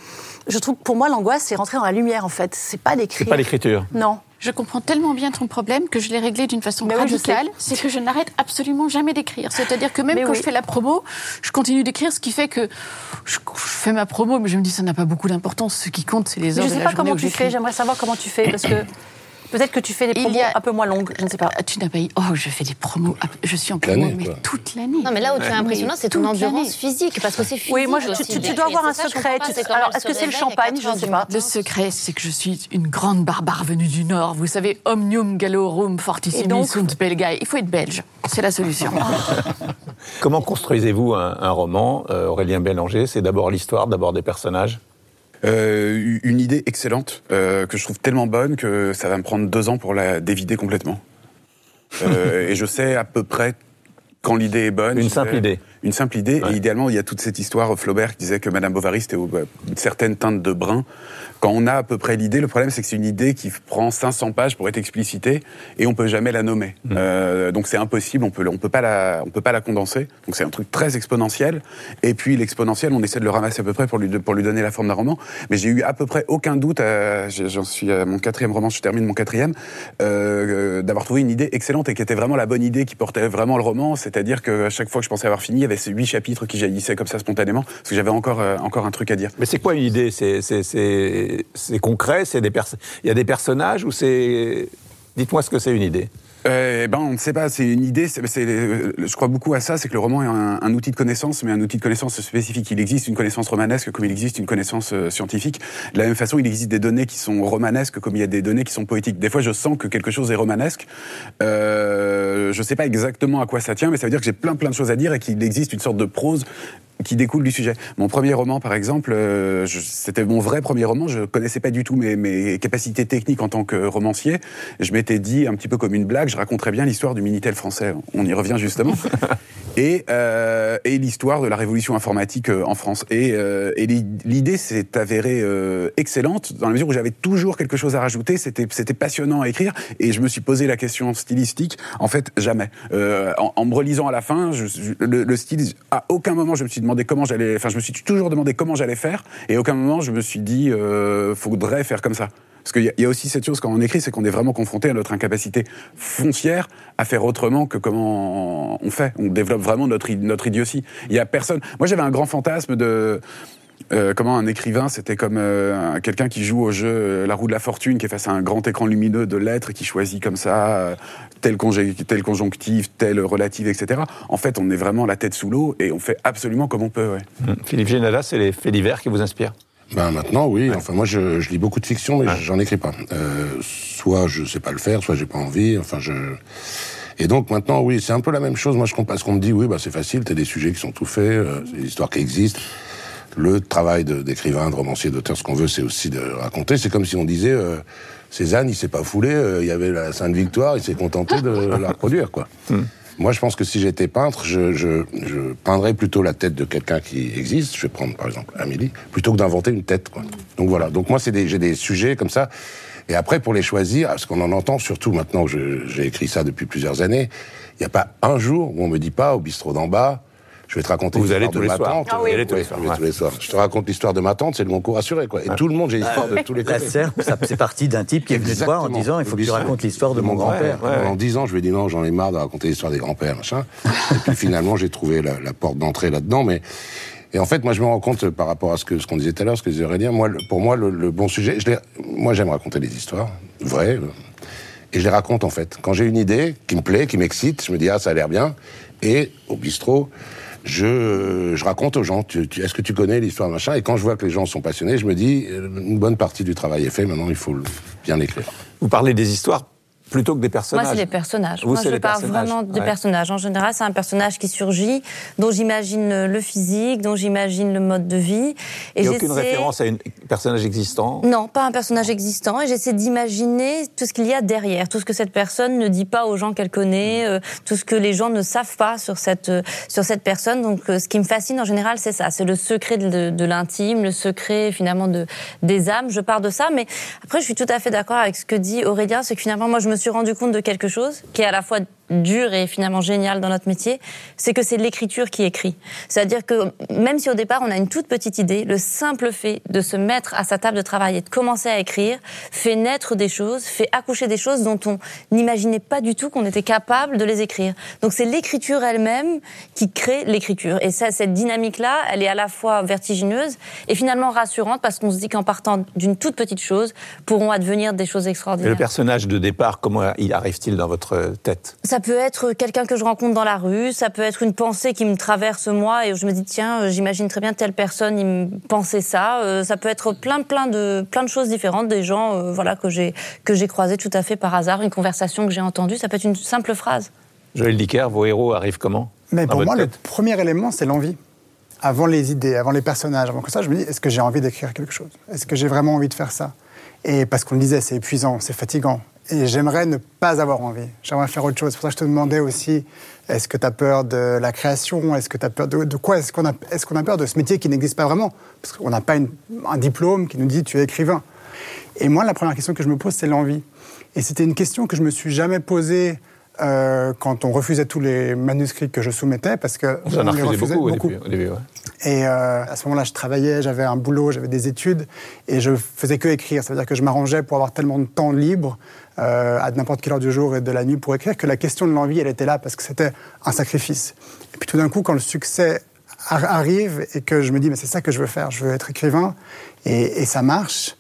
Je trouve que pour moi, l'angoisse, c'est rentrer dans la lumière, en fait. C'est pas d'écrire. C'est pas l'écriture. Non. Je comprends tellement bien ton problème que je l'ai réglé d'une façon Mais oui, radicale. C'est que je n'arrête absolument jamais d'écrire. C'est-à-dire que même Mais quand oui. je fais la promo, je continue d'écrire, ce qui fait que je, je fais ma promo, mais je me dis ça n'a pas beaucoup d'importance. Ce qui compte, c'est les heures je de sais pas comment tu fais. J'aimerais savoir comment tu fais, parce que peut-être que tu fais des promos a- un peu moins longues. Je ne sais pas. Ah, Tu n'as pas eu. Oh, je fais des promos. Je suis en promo, mais toute l'année. Non, mais là où tu es impressionnant, c'est ton endurance physique, parce que c'est physique. Oui, moi, je- tu- dois avoir un ça, secret. Tu- alors, est-ce que c'est le champagne 4 Je ne sais pas. Le secret, c'est que je suis une grande barbare venue du Nord. Vous savez, omnium gallorum Et fortissimi donc sunt belgae. Il faut être belge. C'est la solution. Comment construisez-vous un, un roman, euh, Aurélien Bélanger? C'est d'abord l'histoire, d'abord des personnages? Euh, une idée excellente euh, que je trouve tellement bonne que ça va me prendre deux ans pour la dévider complètement. Euh, et je sais à peu près quand l'idée est bonne. Une simple idée. Une simple idée. Ouais. Et idéalement, il y a toute cette histoire Flaubert qui disait que Madame Bovary c'était une certaine teinte de brun. Quand on a à peu près l'idée, le problème c'est que c'est une idée qui prend 500 pages pour être explicitée et on peut jamais la nommer. Mm. Euh, donc c'est impossible. On peut, on peut pas la, on peut pas la condenser. Donc c'est un truc très exponentiel. Et puis l'exponentiel, on essaie de le ramasser à peu près pour lui, pour lui donner la forme d'un roman. Mais j'ai eu à peu près aucun doute. j'ai- J'en suis à mon quatrième roman. Je termine mon quatrième euh, d'avoir trouvé une idée excellente et qui était vraiment la bonne idée qui portait vraiment le roman. C'est-à-dire que à chaque fois que je pensais avoir fini, il y avait ces huit chapitres qui jaillissaient comme ça spontanément parce que j'avais encore, euh, encore un truc à dire. Mais c'est quoi une idée? C'est c'est- concret Il y a des personnages ou c'est Dites-moi ce que c'est une idée. Euh, ben, on ne sait pas. C'est une idée. euh, je crois beaucoup à ça. C'est que le roman est un, outil de connaissance, mais un outil de connaissance spécifique. Il existe une connaissance romanesque comme il existe une connaissance euh, scientifique. De la même façon, il existe des données qui sont romanesques comme il y a des données qui sont poétiques. Des fois, je sens que quelque chose est romanesque. Euh, je ne sais pas exactement à quoi ça tient, mais ça veut dire que j'ai plein plein de choses à dire et qu'il existe une sorte de prose qui découle du sujet. Mon premier roman, par exemple, c'était mon vrai premier roman. Je connaissais pas du tout mes capacités techniques en tant que romancier. Je m'étais dit, un petit peu comme une blague, je raconterais bien l'histoire du Minitel français. On y revient justement. et euh, et l'histoire de la révolution informatique euh, en France. Et, euh, et l'idée s'est avérée euh, excellente dans la mesure où j'avais toujours quelque chose à rajouter. C'était c'était passionnant à écrire et je me suis posé la question stylistique. En fait, jamais. En, en me relisant à la fin, je- je- le, le style, à aucun moment je me suis demandé comment j'allais. Enfin, je me suis toujours demandé comment j'allais faire et à aucun moment je me suis dit faudrait faire comme ça. Parce qu'il y, a- aussi cette chose quand on écrit, c'est qu'on est vraiment confronté à notre incapacité foncière à faire autrement que comment on fait. On développe vraiment notre, notre idiotie. Il y a personne. Moi, j'avais un grand fantasme de. euh, comment un écrivain, c'était comme euh, un- quelqu'un qui joue au jeu euh, La roue de la fortune, qui est face à un grand écran lumineux de lettres, et qui choisit comme ça euh, tel, congé, tel conjonctif, tel relative, etc. En fait, on est vraiment la tête sous l'eau et on fait absolument comme on peut. Philippe Génada, c'est les faits divers qui vous inspirent Ben maintenant, oui. Enfin, moi, je, je lis beaucoup de fiction, mais j'en écris pas. Euh, soit je sais pas le faire, soit j'ai pas envie. Enfin, je. Et donc maintenant, oui, c'est un peu la même chose. Moi, je comprends parce qu'on me dit, oui, bah c'est facile, t'as des sujets qui sont tout faits, euh, c'est des histoires qui existent. Le travail d'écrivain, de, romancier, d'auteur, ce qu'on veut, c'est aussi de raconter. C'est comme si on disait, euh, Cézanne, il s'est pas foulé, euh, il y avait la Sainte Victoire, il s'est contenté de la reproduire, quoi. Moi, je pense que si j'étais peintre, je, je, je peindrais plutôt la tête de quelqu'un qui existe. Je vais prendre, par exemple, Amélie, plutôt que d'inventer une tête, quoi. Donc voilà. Donc moi, c'est j'ai des sujets comme ça. Et après, pour les choisir, parce qu'on en entend, surtout maintenant j'ai écrit ça depuis plusieurs années, il n'y a pas un jour où on me dit pas au bistrot d'en bas, Je vais te raconter Vous l'histoire allez tous de les ma soirs. tante. Ah oui. Vous y allez tous les Oui, soirs, je vais ouais. tous les soirs. Je te raconte l'histoire de ma tante, c'est le concours assuré, quoi. Et tout le monde, j'ai l'histoire de tous les La côtés. serpe, ça c'est parti d'un type qui est venu te voir en disant il faut que tu L'histoire racontes l'histoire de mon grand-père. Pendant dix ans, je lui ai dit non, j'en ai marre de raconter l'histoire des grands-pères, machin. Et puis finalement, j'ai trouvé la, la porte d'entrée là-dedans. Mais et en fait, moi, je me rends compte euh, par rapport à ce que ce qu'on disait tout à l'heure, ce que disait Aurélien. Moi, le- pour moi, le, le bon sujet, je moi, j'aime raconter des histoires vraies. euh, Et je les raconte en fait. Quand j'ai une idée qui me plaît, qui m'excite, je me dis ah ça a l'air bien. Et au bistrot, je, je raconte aux gens. Tu, Est-ce que tu connais l'histoire machin? Et quand je vois que les gens sont passionnés, je me dis euh, une bonne partie du travail est fait. Maintenant, il faut bien l'écrire. Vous parlez des histoires plutôt que des personnages. Moi, c'est les personnages. Vous, Moi, je parle vraiment des Ouais. personnages. En général, c'est un personnage qui surgit, dont j'imagine le physique, dont j'imagine le mode de vie. Il n'y a aucune référence à un personnage existant. Non, pas un personnage existant. Et j'essaie d'imaginer tout ce qu'il y a derrière, tout ce que cette personne ne dit pas aux gens qu'elle connaît, euh, tout ce que les gens ne savent pas sur cette euh, sur cette personne. Donc, euh, ce qui me fascine en général, c'est ça, c'est le secret de, de l'intime, le secret finalement de des âmes. Je pars de ça, mais après, je suis tout à fait d'accord avec ce que dit Aurélien, c'est que finalement, moi, je me suis rendu compte de quelque chose qui est à la fois dur et finalement génial dans notre métier, c'est que c'est l'écriture qui écrit. C'est-à-dire que même si au départ on a une toute petite idée, le simple fait de se mettre à sa table de travail et de commencer à écrire fait naître des choses, fait accoucher des choses dont on n'imaginait pas du tout qu'on était capable de les écrire. Donc c'est l'écriture elle-même qui crée l'écriture. Et ça, cette dynamique-là, elle est à la fois vertigineuse et finalement rassurante parce qu'on se dit qu'en partant d'une toute petite chose, pourront advenir des choses Et extraordinaires. le personnage de départ, comment il arrive-t-il dans votre tête? Ça peut être quelqu'un que je rencontre dans la rue, ça peut être une pensée qui me traverse moi et je me dis tiens, euh, j'imagine très bien telle personne il me pensait ça. Euh, Ça peut être plein plein de plein de choses différentes, des gens euh, voilà que j'ai que j'ai croisés tout à fait par hasard, une conversation que j'ai entendue, ça peut être une simple phrase. Joël Dicker, vos héros arrivent comment? Mais pour moi, le premier élément, c'est l'envie. Avant les idées, avant les personnages, avant que ça, je me dis, est-ce que j'ai envie d'écrire quelque chose? Est-ce que j'ai vraiment envie de faire ça? Et parce qu'on le disait, c'est épuisant, c'est fatigant. Et j'aimerais ne pas avoir envie. J'aimerais faire autre chose. C'est pour ça que je te demandais aussi, est-ce que tu as peur de la création? Est-ce que tu as peur de, quoi Est-ce qu'on a, peur de ce métier qui n'existe pas vraiment? Parce qu'on n'a pas un diplôme qui nous dit tu es écrivain. Et moi, la première question que je me pose, c'est l'envie. Et c'était une question que je me suis jamais posée euh, quand on refusait tous les manuscrits que je soumettais, parce que en on avez les refusait beaucoup, au début. au début, ouais. Et euh, à ce moment-là, je travaillais, j'avais un boulot, j'avais des études, et je faisais que écrire. Ça veut dire que je m'arrangeais pour avoir tellement de temps libre euh, à n'importe quelle heure du jour et de la nuit pour écrire que la question de l'envie, elle était là parce que c'était un sacrifice. Et puis tout d'un coup, quand le succès ar- arrive et que je me dis, mais c'est ça que je veux faire, je veux être écrivain, et, et ça marche.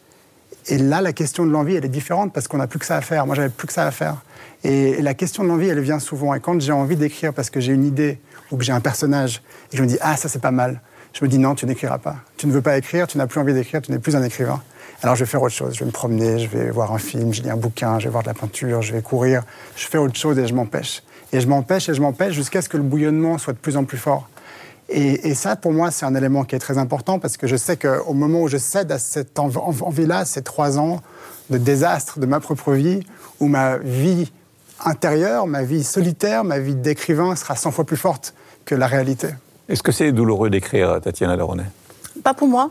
Et là, la question de l'envie, elle est différente parce qu'on n'a plus que ça à faire. Moi, j'avais plus que ça à faire. Et, la question de l'envie, elle vient souvent. Et quand j'ai envie d'écrire parce que j'ai une idée ou que j'ai un personnage et je me dis, ah, ça, c'est pas mal, je me dis, non, tu n'écriras pas. Tu ne veux pas écrire, tu n'as plus envie d'écrire, tu n'es plus un écrivain. Alors, je vais faire autre chose. Je vais me promener, je vais voir un film, je lis un bouquin, je vais voir de la peinture, je vais courir. Je fais autre chose et je m'empêche. Et je m'empêche et je m'empêche jusqu'à ce que le bouillonnement soit de plus en plus fort. Et, et ça, pour moi, c'est un élément qui est très important parce que je sais qu'au moment où je cède à cette env- env- envie-là, ces trois ans de désastre de ma propre vie, où ma vie intérieure, ma vie solitaire, ma vie d'écrivain sera 100 fois plus forte que la réalité. Est-ce que c'est douloureux d'écrire, Tatiana Laronnet Pas pour moi.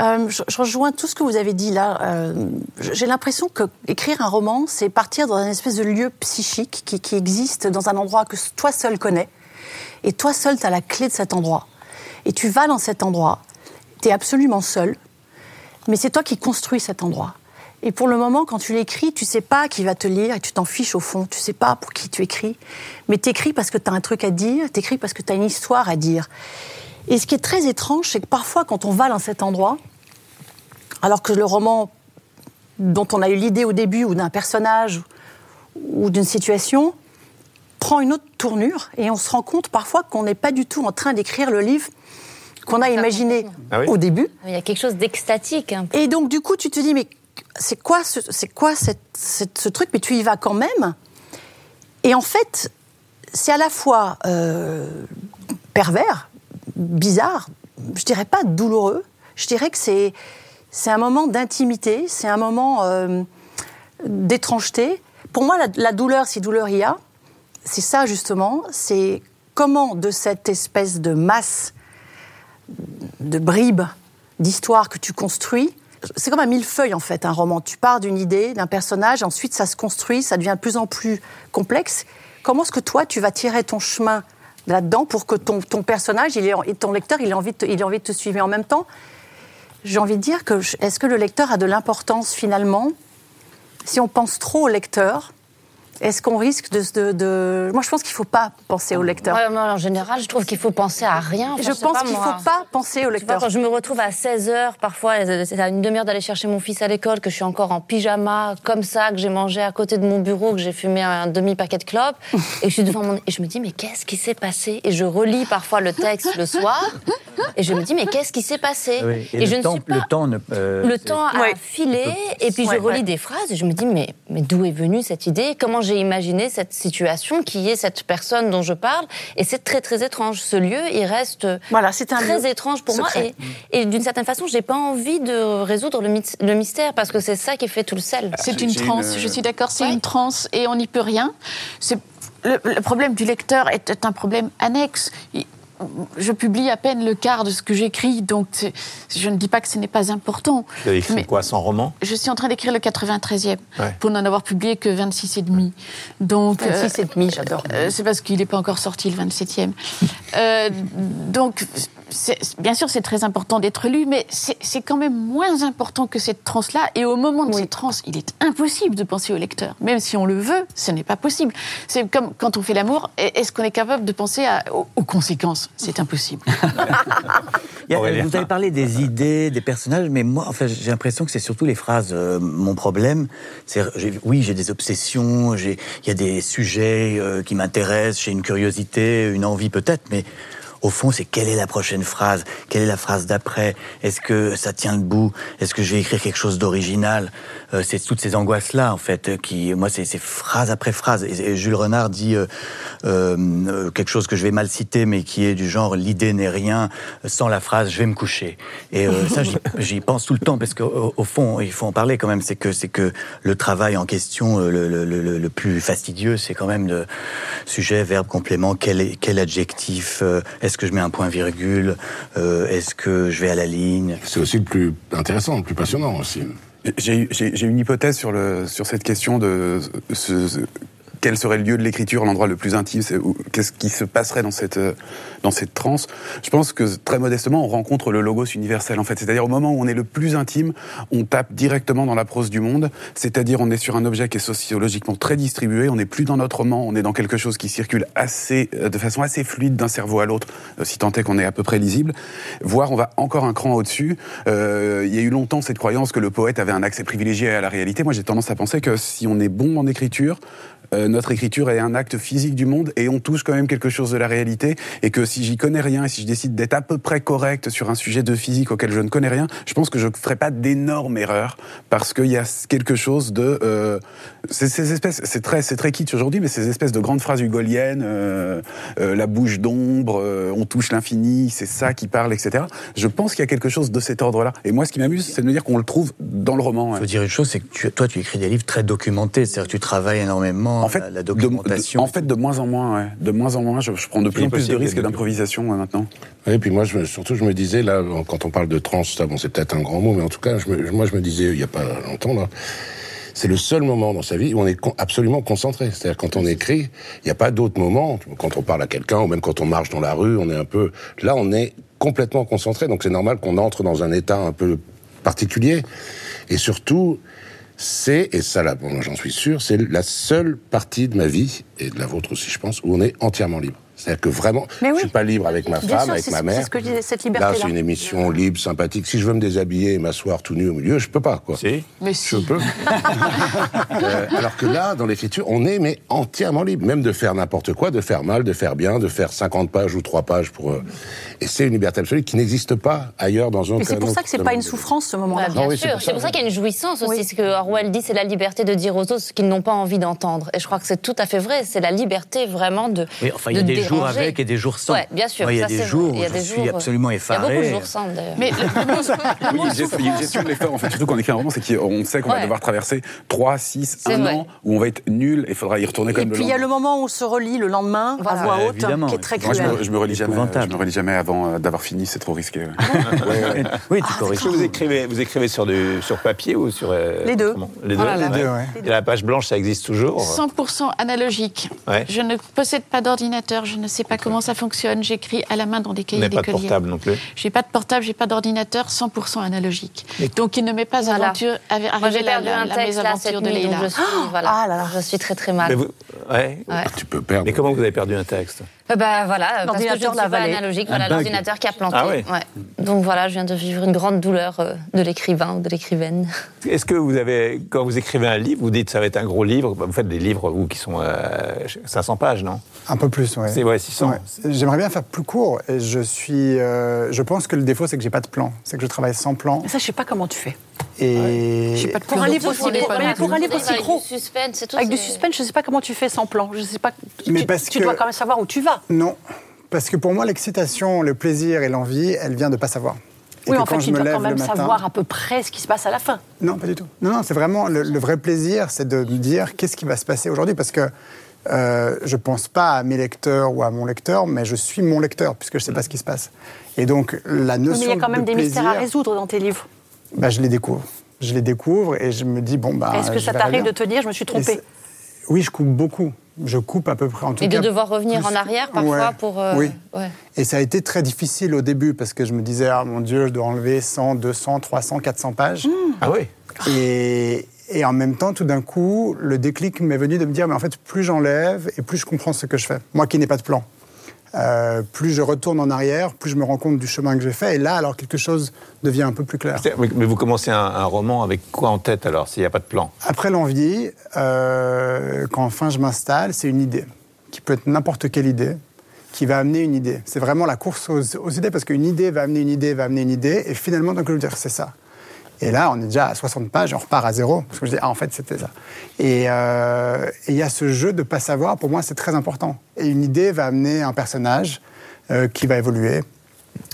Euh, je, je rejoins tout ce que vous avez dit là. Euh, J'ai l'impression que écrire un roman, c'est partir dans une espèce de lieu psychique qui, qui existe dans un endroit que toi seul connais. Et toi seul, tu as la clé de cet endroit. Et tu vas dans cet endroit, tu es absolument seul, mais c'est toi qui construis cet endroit. Et pour le moment, quand tu l'écris, tu sais pas qui va te lire et tu t'en fiches au fond. Tu sais pas pour qui tu écris. Mais tu écris parce que tu as un truc à dire, tu écris parce que tu as une histoire à dire. Et ce qui est très étrange, c'est que parfois, quand on va dans cet endroit, alors que le roman dont on a eu l'idée au début, ou d'un personnage, ou d'une situation, prend une autre tournure, et on se rend compte parfois qu'on n'est pas du tout en train d'écrire le livre qu'on a imaginé Ah oui au début. Il y a quelque chose d'extatique. Et donc, du coup, tu te dis, mais c'est quoi, ce, quoi ce truc Mais tu y vas quand même. Et en fait, c'est à la fois euh, pervers, bizarre, je dirais pas douloureux, je dirais que c'est, un moment d'intimité, c'est un moment euh, d'étrangeté. Pour moi, la, la douleur, si douleur il y a, c'est ça justement, c'est comment de cette espèce de masse de bribes d'histoire que tu construis. C'est comme un millefeuille en fait, un roman. Tu pars d'une idée, d'un personnage, ensuite ça se construit, ça devient de plus en plus complexe. Comment est-ce que toi tu vas tirer ton chemin là-dedans pour que ton, ton personnage il et ton lecteur il ait, envie de te, il envie de te suivre? En même temps, j'ai envie de dire que est-ce que le lecteur a de l'importance finalement Si on pense trop au lecteur, est-ce qu'on risque de, de- de- Moi, je pense qu'il ne faut pas penser au lecteur. Ouais, moi, en général, je trouve qu'il faut penser à rien. Enfin, je pense qu'il ne faut pas penser au vois, lecteur. quand je me retrouve à 16h, parfois, c'est à une demi-heure d'aller chercher mon fils à l'école, que je suis encore en pyjama, comme ça, que j'ai mangé à côté de mon bureau, que j'ai fumé un demi-paquet de clopes, et je suis devant mon... Et je me dis, mais qu'est-ce qui s'est passé? Et je relis parfois le texte le soir, et je me dis, mais qu'est-ce qui s'est passé? Oui, Et, je le, ne temps, suis pas... le temps ne. euh, Le c'est- temps a Ouais. filé, et puis Ouais, je relis ouais. des phrases, et je me dis, mais, mais d'où est venue cette idée? Comment j'ai imaginé cette situation qui est cette personne dont je parle Et c'est très, très étrange. Ce lieu, il reste Voilà, c'est un très étrange pour moi. Et, et d'une certaine façon, j'ai pas envie de résoudre le, myth- le mystère, parce que c'est ça qui fait tout le sel. C'est J'ai- une transe, une- je suis d'accord, c'est Ouais. une transe et on n'y peut rien. C'est- Le, le problème du lecteur est, est un problème annexe. Il- Je publie à peine le quart de ce que j'écris, donc je ne dis pas que ce n'est pas important. Vous avez écrit Mais- quoi, 100 romans? Je suis en train d'écrire le 93e, Ouais. pour n'en avoir publié que 26 et demi. Donc, euh, 26 et demi, j'adore. euh, c'est parce qu'il n'est pas encore sorti le 27e. Euh, donc, bien sûr, c'est très important d'être lu, mais c'est quand même moins important que cette transe-là. Et au moment de cette transe, il est impossible de penser au lecteur. Même si on le veut, ce n'est pas possible. C'est comme quand on fait l'amour, est-ce qu'on est capable de penser à- aux, aux conséquences? C'est impossible. A- vous avez parlé des idées, des personnages, mais moi, en fait, j'ai l'impression que c'est surtout les phrases. Euh, mon problème, c'est oui, j'ai des obsessions, il y a des sujets euh, qui m'intéressent, j'ai une curiosité, une envie peut-être, mais au fond, c'est quelle est la prochaine phrase? Quelle est la phrase d'après? Est-ce que ça tient debout Est-ce que je vais écrire quelque chose d'original? Euh, C'est toutes ces angoisses-là, en fait, qui, moi, c'est phrase après phrase. Et, et Jules Renard dit euh, euh, euh, quelque chose que je vais mal citer, mais qui est du genre l'idée n'est rien sans la phrase je vais me coucher. Et euh, ça, j'y- pense tout le temps parce qu'au au fond, il faut en parler quand même. C'est que c'est que le travail en question, euh, le, le- le- le plus fastidieux, c'est quand même le sujet, verbe, complément. Quel, quel adjectif euh, Est-ce que je mets un point virgule Euh, Est-ce que je vais à la ligne? C'est aussi le plus intéressant, le plus passionnant aussi. J'ai une hypothèse sur, le, sur cette question de ce- ce- quel serait le lieu de l'écriture, l'endroit le plus intime, qu'est-ce qui se passerait dans cette, euh, dans cette transe? Je pense que très modestement, on rencontre le logos universel en fait. C'est-à-dire au moment où on est le plus intime, on tape directement dans la prose du monde, c'est-à-dire on est sur un objet qui est sociologiquement très distribué, on n'est plus dans notre roman, on est dans quelque chose qui circule assez, euh, de façon assez fluide d'un cerveau à l'autre, euh, si tant est qu'on est à peu près lisible, voire on va encore un cran au-dessus. Euh, il y a eu longtemps cette croyance que le poète avait un accès privilégié à la réalité. Moi j'ai tendance à penser que si on est bon en écriture, euh, notre écriture est un acte physique du monde et on touche quand même quelque chose de la réalité. Et que si j'y connais rien et si je décide d'être à peu près correct sur un sujet de physique auquel je ne connais rien, je pense que je ne ferai pas d'énormes erreurs parce qu'il y a quelque chose de euh, ces, ces espèces c'est très c'est très kitsch aujourd'hui mais ces espèces de grandes phrases hugoliennes euh, la bouche d'ombre on touche l'infini c'est ça qui parle etc je pense qu'il y a quelque chose de cet ordre là et moi ce qui m'amuse c'est de me dire qu'on le trouve dans le roman Il faut dire une chose, c'est que toi, tu écris des livres très documentés, c'est-à-dire que tu travailles énormément En fait, la, documentation. de, en fait, de moins en moins, ouais. De moins en moins, je, je prends de plus en plus de risques d'improvisation ouais, maintenant. Et puis moi, je, surtout, je me disais, là, quand on parle de trans, ça, bon, c'est peut-être un grand mot, mais en tout cas, je me- moi, je me disais, il n'y a pas longtemps, là, c'est le seul moment dans sa vie où on est absolument concentré. C'est-à-dire, quand on écrit, il n'y a pas d'autre moment, quand on parle à quelqu'un, ou même quand on marche dans la rue, on est un peu... Là, on est complètement concentré, donc c'est normal qu'on entre dans un état un peu particulier. Et surtout, c'est, et ça là, j'en suis sûr, c'est la seule partie de ma vie, et de la vôtre aussi, je pense, où on est entièrement libre. C'est-à-dire que vraiment, Mais je oui. suis pas libre avec ma Bien femme, sûr, avec ma mère. c'est ce que je cette Là, liberté-là. c'est une émission libre, sympathique. Si je veux me déshabiller et m'asseoir tout nu au milieu, je peux pas, quoi. Si. Mais Je si. peux. Euh, alors que là, dans l'écriture, on est mais entièrement libre, même de faire n'importe quoi, de faire mal, de faire bien, de faire 50 pages ou 3 pages pour. euh, Et c'est une liberté absolue qui n'existe pas ailleurs dans un. Mais c'est pour ça que c'est pas une souffrance ce moment-là. Bah, bien Ah oui, c'est sûr, pour c'est ça, pour ça oui. qu'il y a une jouissance aussi. Oui. Ce que Orwell dit, c'est la liberté de dire aux autres ce qu'ils n'ont pas envie d'entendre. Et je crois que c'est tout à fait vrai. C'est la liberté vraiment de. Oui, enfin, il y a de des jours avec et des jours sans. Ouais, bien sûr. Moi, il y a ça, des jours vrai. Il y a où des je suis jours, euh, absolument Il y a beaucoup de effaré. jours sans d'ailleurs. Mais Oui, gestion de l'effort, en fait, surtout quand on écrit un roman, c'est qu'on sait qu'on va devoir traverser 3, 6, C'est 1 vrai. an, où on va être nul et il faudra y retourner Et comme puis il y a le moment où on se relit le lendemain Voilà. à voix haute, évidemment, qui est très Moi, je cruel. me, je me relis jamais, je me relis jamais avant euh, d'avoir fini, c'est trop risqué. ouais. Oui, tu Ah, corriges. Est-ce que vous écrivez, vous écrivez sur, du, sur papier ou sur... euh, Les deux. Les deux, Oh là là. Les deux, ouais. Et la page blanche, ça existe toujours 100% analogique. Ouais. Je ne possède pas d'ordinateur, je je ne sais pas comment ça fonctionne. J'écris à la main dans des cahiers n'avez pas de portable non plus J'ai pas de portable, j'ai pas d'ordinateur, 100% analogique. Donc il ne m'est pas Voilà. aventure, Moi, j'ai perdu la, un la texte là cette mésaventure de nuit, donc je suis, voilà, Ah là là. je suis très très mal. Mais vous- ouais. Ouais. Tu peux perdre. Mais comment vous avez perdu un texte Euh, bah voilà, parce que je ne suis pas analogique, voilà l'ordinateur qui a planté. Ah oui. ouais. Donc voilà, je viens de vivre une grande douleur euh, de l'écrivain ou de l'écrivaine. Est-ce que vous avez, quand vous écrivez un livre, vous dites ça va être un gros livre? Vous faites des livres vous, qui sont euh, 500 pages, non? Un peu plus, ouais. C'est ouais, 600. Ouais. J'aimerais bien faire plus court. Et je suis, euh, je pense que le défaut, c'est que j'ai pas de plan. C'est que je travaille sans plan. Ça, je sais pas comment tu fais. Et pas, pour un livre aussi, les pour, livre aussi Avec gros, du suspense, tout. avec du c'est- suspense, je sais pas comment tu fais sans plan. Je sais pas. Mais tu, parce tu que- dois quand même savoir où tu vas. non, parce que pour moi, l'excitation, le plaisir et l'envie, elle vient de pas savoir. Et Oui, en quand fait, je tu me dois quand même matin- savoir à peu près ce qui se passe à la fin. Non, pas du tout. Non, non, c'est vraiment le, le vrai plaisir, c'est de me dire qu'est-ce qui va se passer aujourd'hui, parce que euh, je pense pas à mes lecteurs ou à mon lecteur, mais je suis mon lecteur puisque je sais pas ce qui se passe. Et donc la notion mais il y a quand même de des plaisir, mystères à résoudre dans tes livres. bah, je les découvre. Je les découvre et je me dis bon bah. Est-ce que ça t'arrive de te dire, je me suis c'est- Oui, je coupe beaucoup. Je coupe à peu près en tout Et de cas. devoir revenir plus- en arrière parfois Ouais. pour. euh, Oui. ouais. Et ça a été très difficile au début parce que je me disais, ah mon Dieu, je dois enlever 100, 200, 300, 400 pages. Ah oui Et, et en même temps, tout d'un coup, le déclic m'est venu de me dire, mais en fait, plus j'enlève et plus je comprends ce que je fais. Moi qui n'ai pas de plan. Euh, plus je retourne en arrière, plus je me rends compte du chemin que j'ai fait. Et là, alors quelque chose devient un peu plus clair. Mais vous commencez un, un roman avec quoi en tête alors, s'il n'y a pas de plan? Après l'envie, euh, quand enfin je m'installe, c'est une idée, qui peut être n'importe quelle idée, qui va amener une idée. C'est vraiment la course aux, aux idées, parce qu'une idée va amener une idée, va amener une idée, et finalement, donc je veux dire, c'est ça. Et là, on est déjà à 60 pages, on repart à zéro, parce que je dis, ah, en fait, c'était ça. Et euh, et il y a ce jeu de pas savoir, pour moi, c'est très important. Et une idée va amener un personnage euh, qui va évoluer.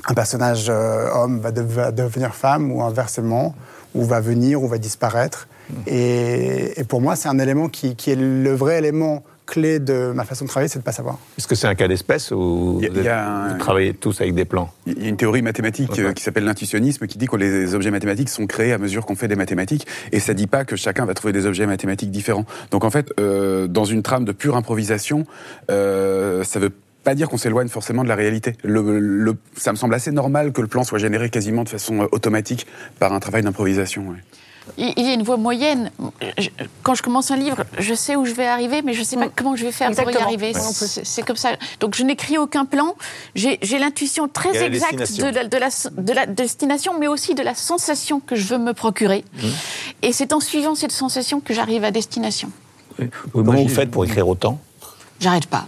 Un personnage euh, homme va, de- va devenir femme, ou inversement, ou va venir, ou va disparaître. Et, pour moi, c'est un élément qui est le vrai élément clé de ma façon de travailler, c'est de pas savoir. Est-ce que c'est un cas d'espèce ou vous, êtes- un- vous travaillez tous avec des plans Il y a une théorie mathématique euh, qui s'appelle l'intuitionnisme qui dit que les objets mathématiques sont créés à mesure qu'on fait des mathématiques et ça dit pas que chacun va trouver des objets mathématiques différents. Donc en fait, euh, dans une trame de pure improvisation, euh, ça veut pas dire qu'on s'éloigne forcément de la réalité. Le, le- ça me semble assez normal que le plan soit généré quasiment de façon euh, automatique par un travail d'improvisation. ouais. Il y a une voie moyenne. Je- quand je commence un livre, je sais où je vais arriver, mais je ne sais pas Mm. comment je vais faire pour y arriver. C'est comme ça. Donc je n'écris aucun plan. J'ai l'intuition très la exacte destination. de la, de, la, de la destination, mais aussi de la sensation que je veux me procurer. Mmh. Et c'est en suivant cette sensation que j'arrive à destination. Comment vous faites pour écrire autant? J'arrête pas.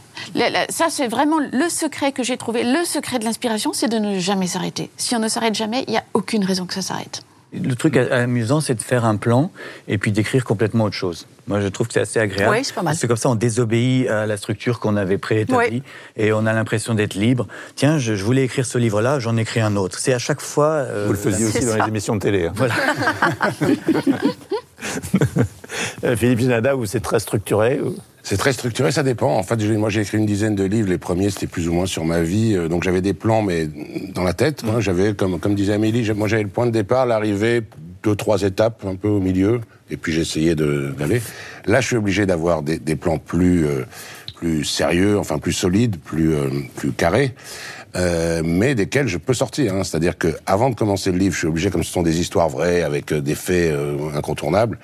Ça, c'est vraiment le secret que j'ai trouvé. Le secret de l'inspiration, c'est de ne jamais s'arrêter. Si on ne s'arrête jamais, il n'y a aucune raison que ça s'arrête. Le truc amusant, c'est de faire un plan et puis d'écrire complètement autre chose. Moi, je trouve que c'est assez agréable. Oui, c'est pas mal. C'est comme ça, on désobéit à la structure qu'on avait préétablie Oui. et on a l'impression d'être libre. Tiens, je, je voulais écrire ce livre-là, j'en écris un autre. C'est à chaque fois. euh, Vous le faisiez aussi dans ça. les émissions de télé. hein. Voilà. Euh, Philippe Ginada, vous c'est très structuré ou- C'est très structuré, ça dépend. En fait, moi, j'ai écrit une dizaine de livres. Les premiers, c'était plus ou moins sur ma vie. euh, Donc, j'avais des plans, mais dans la tête. hein. J'avais, comme, comme disait Amélie, j'ai- moi, j'avais le point de départ, l'arrivée, deux, trois étapes, un peu au milieu. Et puis, j'essayais de- d'aller. Là, je suis obligé d'avoir des, des plans plus, euh, plus sérieux, enfin, plus solides, plus, euh, plus carrés. euh, mais desquels je peux sortir. hein. C'est-à-dire que avant de commencer le livre, je suis obligé, comme ce sont des histoires vraies avec euh, des faits euh, incontournables,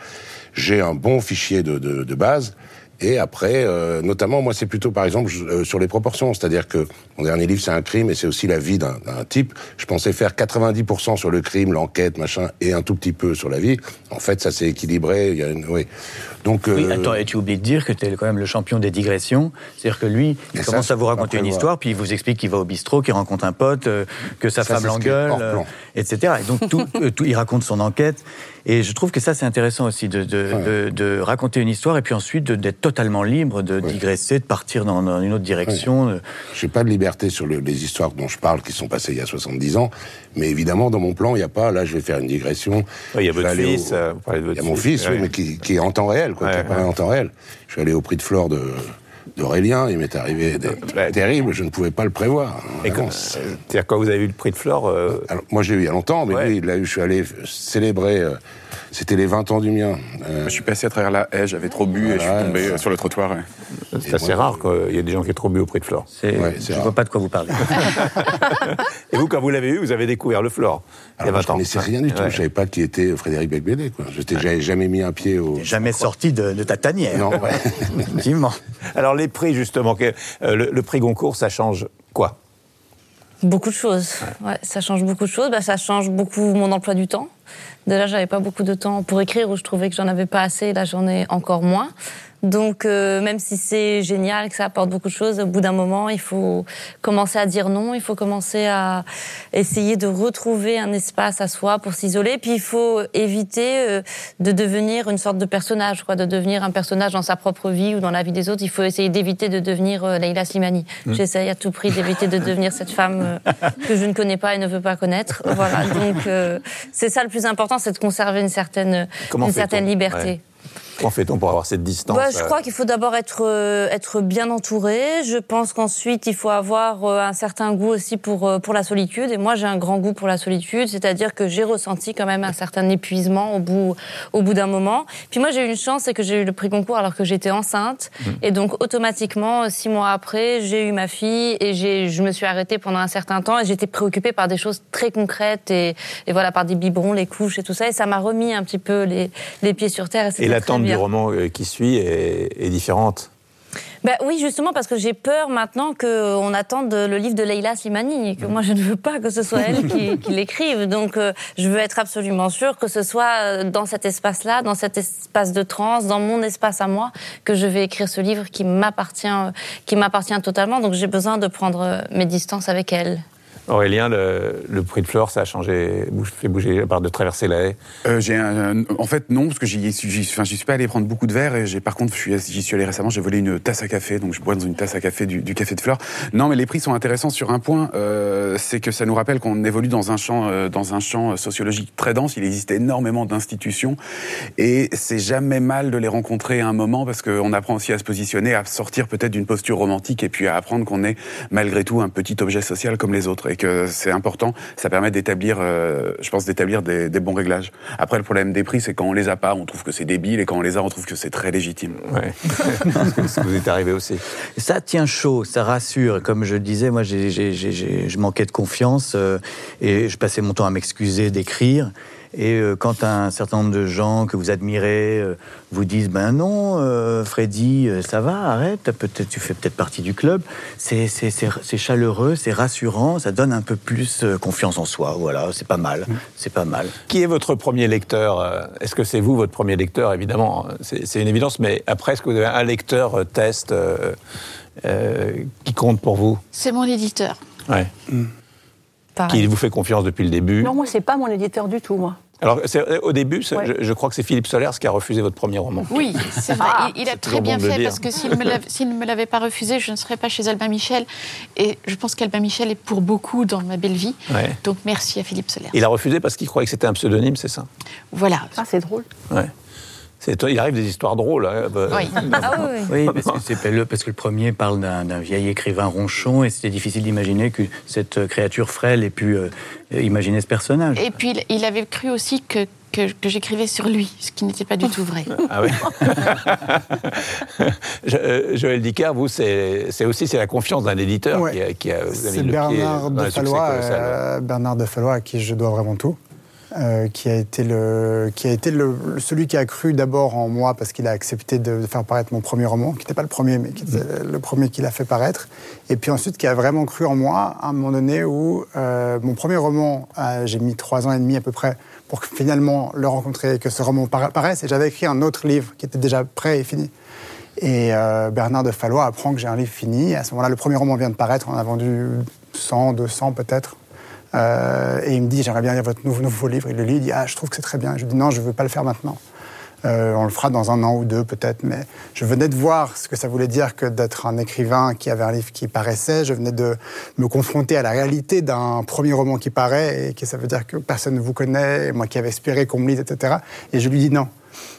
j'ai un bon fichier de, de, de base. Et après, euh, notamment, moi, c'est plutôt, par exemple, euh, sur les proportions. C'est-à-dire que mon dernier livre, c'est un crime, et c'est aussi la vie d'un d'un type. Je pensais faire 90% sur le crime, l'enquête, machin, et un tout petit peu sur la vie. En fait, ça s'est équilibré. Il y a une, oui. Donc, Oui, euh, attends, et tu oublies de dire que tu es quand même le champion des digressions. C'est-à-dire que lui, il Et ça, commence à vous raconter une histoire, puis il vous explique qu'il va au bistrot, qu'il rencontre un pote, euh, que sa Ça, femme l'engueule, euh, etc. Et donc, tout, euh, tout- il raconte son enquête. Et je trouve que ça, c'est intéressant aussi de, de, de- de raconter une histoire et puis ensuite d'être totalement libre de digresser, de partir dans, dans une autre direction. de- J'ai pas de liberté sur le- les histoires dont je parle qui sont passées il y a 70 ans, mais évidemment dans mon plan il n'y a pas. Là je vais faire une digression. Il y a Je votre fils, au- vous parlez de Il y a mon fils, oui, mais qui, qui est en temps réel, quoi, Ouais, qui apparaît ouais. en temps réel. Je vais aller au prix de Flore de d'Aurélien. Il m'est arrivé des terribles, je ne pouvais pas le prévoir. Et quand, euh, c'est-à-dire quand vous avez eu le prix de Flore euh, Moi, j'ai eu il y a longtemps, mais lui, il l'a eu. Je suis allé célébrer. C'était les 20 ans du mien. Euh, Je suis passé à travers la haie, j'avais trop bu et je suis tombé euh, sur le trottoir. ouais. C'est assez rare qu'il y ait des gens qui aient trop bu au prix de Flore. C'est- Ouais, je ne vois pas de quoi vous parlez. Et vous, quand vous l'avez eu, vous avez découvert le Flore. il y a alors, moi, 20 je ans. connaissais rien du tout. Ouais. Je savais pas qui était Frédéric Becbédé. Je J'avais jamais mis un pied au. Jamais sorti de, de ta tanière. Non, ouais. Effectivement. Alors les prix, justement, que- euh, le, le prix Goncourt, ça change quoi? Beaucoup de choses. Ouais, ça change beaucoup de choses. Bah, ça change beaucoup mon emploi du temps. Déjà, j'avais pas beaucoup de temps pour écrire, ou je trouvais que j'en avais pas assez. Là, j'en ai encore moins. Donc, euh, même si c'est génial, que ça apporte beaucoup de choses, au bout d'un moment, il faut commencer à dire non. Il faut commencer à essayer de retrouver un espace à soi pour s'isoler. Puis, il faut éviter euh, de devenir une sorte de personnage, quoi, de devenir un personnage dans sa propre vie ou dans la vie des autres. Il faut essayer d'éviter de devenir euh, Leila Slimani. J'essaye à tout prix d'éviter de devenir cette femme euh, que je ne connais pas et ne veux pas connaître. Voilà. Donc, euh, c'est ça le plus important, c'est de conserver une certaine, Comment une certaine liberté. Ouais. Comment fait-on pour avoir cette distance Bah, je euh, crois qu'il faut d'abord être euh, être bien entouré. Je pense qu'ensuite il faut avoir euh, un certain goût aussi pour pour la solitude. Et moi j'ai un grand goût pour la solitude, c'est-à-dire que j'ai ressenti quand même un certain épuisement au bout au bout d'un moment. Puis moi j'ai eu une chance, c'est que j'ai eu le prix concours alors que j'étais enceinte, et donc automatiquement six mois après j'ai eu ma fille et j'ai je me suis arrêtée pendant un certain temps et j'étais préoccupée par des choses très concrètes et, et voilà par des biberons, les couches et tout ça et ça m'a remis un petit peu les les pieds sur terre. Et, Et l'attente du roman euh, qui suit est, est différente. Ben oui, justement, parce que j'ai peur maintenant qu'on attende le livre de Leila Slimani et que moi je ne veux pas que ce soit elle qui, qui l'écrive. Donc euh, je veux être absolument sûre que ce soit euh, dans cet espace-là, dans cet espace de transe, dans mon espace à moi, que je vais écrire ce livre qui m'appartient, qui m'appartient totalement. Donc j'ai besoin de prendre mes distances avec elle. Aurélien, le, prix de Flore, ça a changé, fait bouger à part de traverser la haie. Euh, en fait non parce que j'y j'y- suis pas allé prendre beaucoup de verres et par contre j'y suis allé récemment j'ai volé une tasse à café donc je bois dans une tasse à café du, café de fleurs non mais les prix sont intéressants sur un point euh, c'est que ça nous rappelle qu'on évolue dans un champ euh, dans un champ sociologique très dense. Il existe énormément d'institutions et c'est jamais mal de les rencontrer à un moment parce qu'on apprend aussi à se positionner à sortir peut-être d'une posture romantique et puis à apprendre qu'on est malgré tout un petit objet social comme les autres et que c'est important ça permet d'établir euh, je pense d'établir des, des bons réglages après le problème des prix c'est quand on les a pas on trouve que c'est débile et quand on les a on trouve que c'est très légitime Ouais. ça vous est arrivé aussi. Ça tient chaud, ça rassure. Comme je le disais, moi, j'ai- j'ai- j'ai- j'ai- je manquais de confiance euh, et je passais mon temps à m'excuser d'écrire. Et euh, quand un certain nombre de gens que vous admirez euh, vous disent ben non, euh, Freddy, ça va, arrête, peut-être, tu fais peut-être partie du club. C'est, c'est, c'est, c'est chaleureux, c'est rassurant, ça donne un peu plus confiance en soi. Voilà, c'est pas mal, c'est pas mal. Qui est votre premier lecteur Est-ce que c'est vous, votre premier lecteur Évidemment, c'est c'est une évidence, mais après, est-ce que vous avez un lecteur test euh, euh, qui compte pour vous? C'est mon éditeur. ouais. Pareil. Qui vous fait confiance depuis le début Non, moi, c'est pas mon éditeur du tout, moi. Alors, c'est- au début, Ouais. je, je crois que c'est Philippe Solers qui a refusé votre premier roman. Oui, c'est vrai. il, il a très bien bon fait parce que s'il ne me l'avait pas refusé, je ne serais pas chez Albin Michel. Et je pense qu'Albin Michel est pour beaucoup dans ma belle vie. Ouais. Donc merci à Philippe Soler. Il a refusé parce qu'il croyait que c'était un pseudonyme, c'est ça? Voilà. Ah, c'est drôle. Ouais. C'est- Il arrive des histoires drôles. hein, bah, Oui. Ah oui, oui. Parce que, c'est le, parce que le premier parle d'un d'un vieil écrivain ronchon et c'était difficile d'imaginer que cette euh, créature frêle ait pu euh, imaginer ce personnage. Et puis il- avait cru aussi que, que, que j'écrivais sur lui, ce qui n'était pas du tout vrai. Ah oui. Je- euh, Joël Dicker, vous, c'est c'est aussi c'est la confiance d'un éditeur Ouais. qui a, qui a- vous avez le Bernard de Fallois, euh, Bernard de Fallois à qui je dois vraiment tout. Euh, qui a été, le, qui a été le, celui qui a cru d'abord en moi parce qu'il a accepté de faire paraître mon premier roman, qui n'était pas le premier, mais qui était le premier qu'il a fait paraître. Et puis ensuite, qui a vraiment cru en moi à un moment donné où euh, mon premier roman, euh, j'ai mis trois ans et demi à peu près pour que finalement le rencontrer et que ce roman para- paraisse. Et j'avais écrit un autre livre qui était déjà prêt et fini. Et Bernard de Fallois apprend que j'ai un livre fini. À ce moment-là, le premier roman vient de paraître. On a vendu 100, 200 peut-être. Euh, et il me dit, j'aimerais bien lire votre nouveau, livre. Il le lit, il dit, ah, je trouve que c'est très bien. Je lui dis, non, je ne veux pas le faire maintenant. Euh, on le fera dans un an ou deux peut-être, mais je venais de voir ce que ça voulait dire que d'être un écrivain qui avait un livre qui paraissait. Je venais de me confronter à la réalité d'un premier roman qui paraît et que ça veut dire que personne ne vous connaît, et moi qui avais espéré qu'on me lise, etc. Et je lui dis non,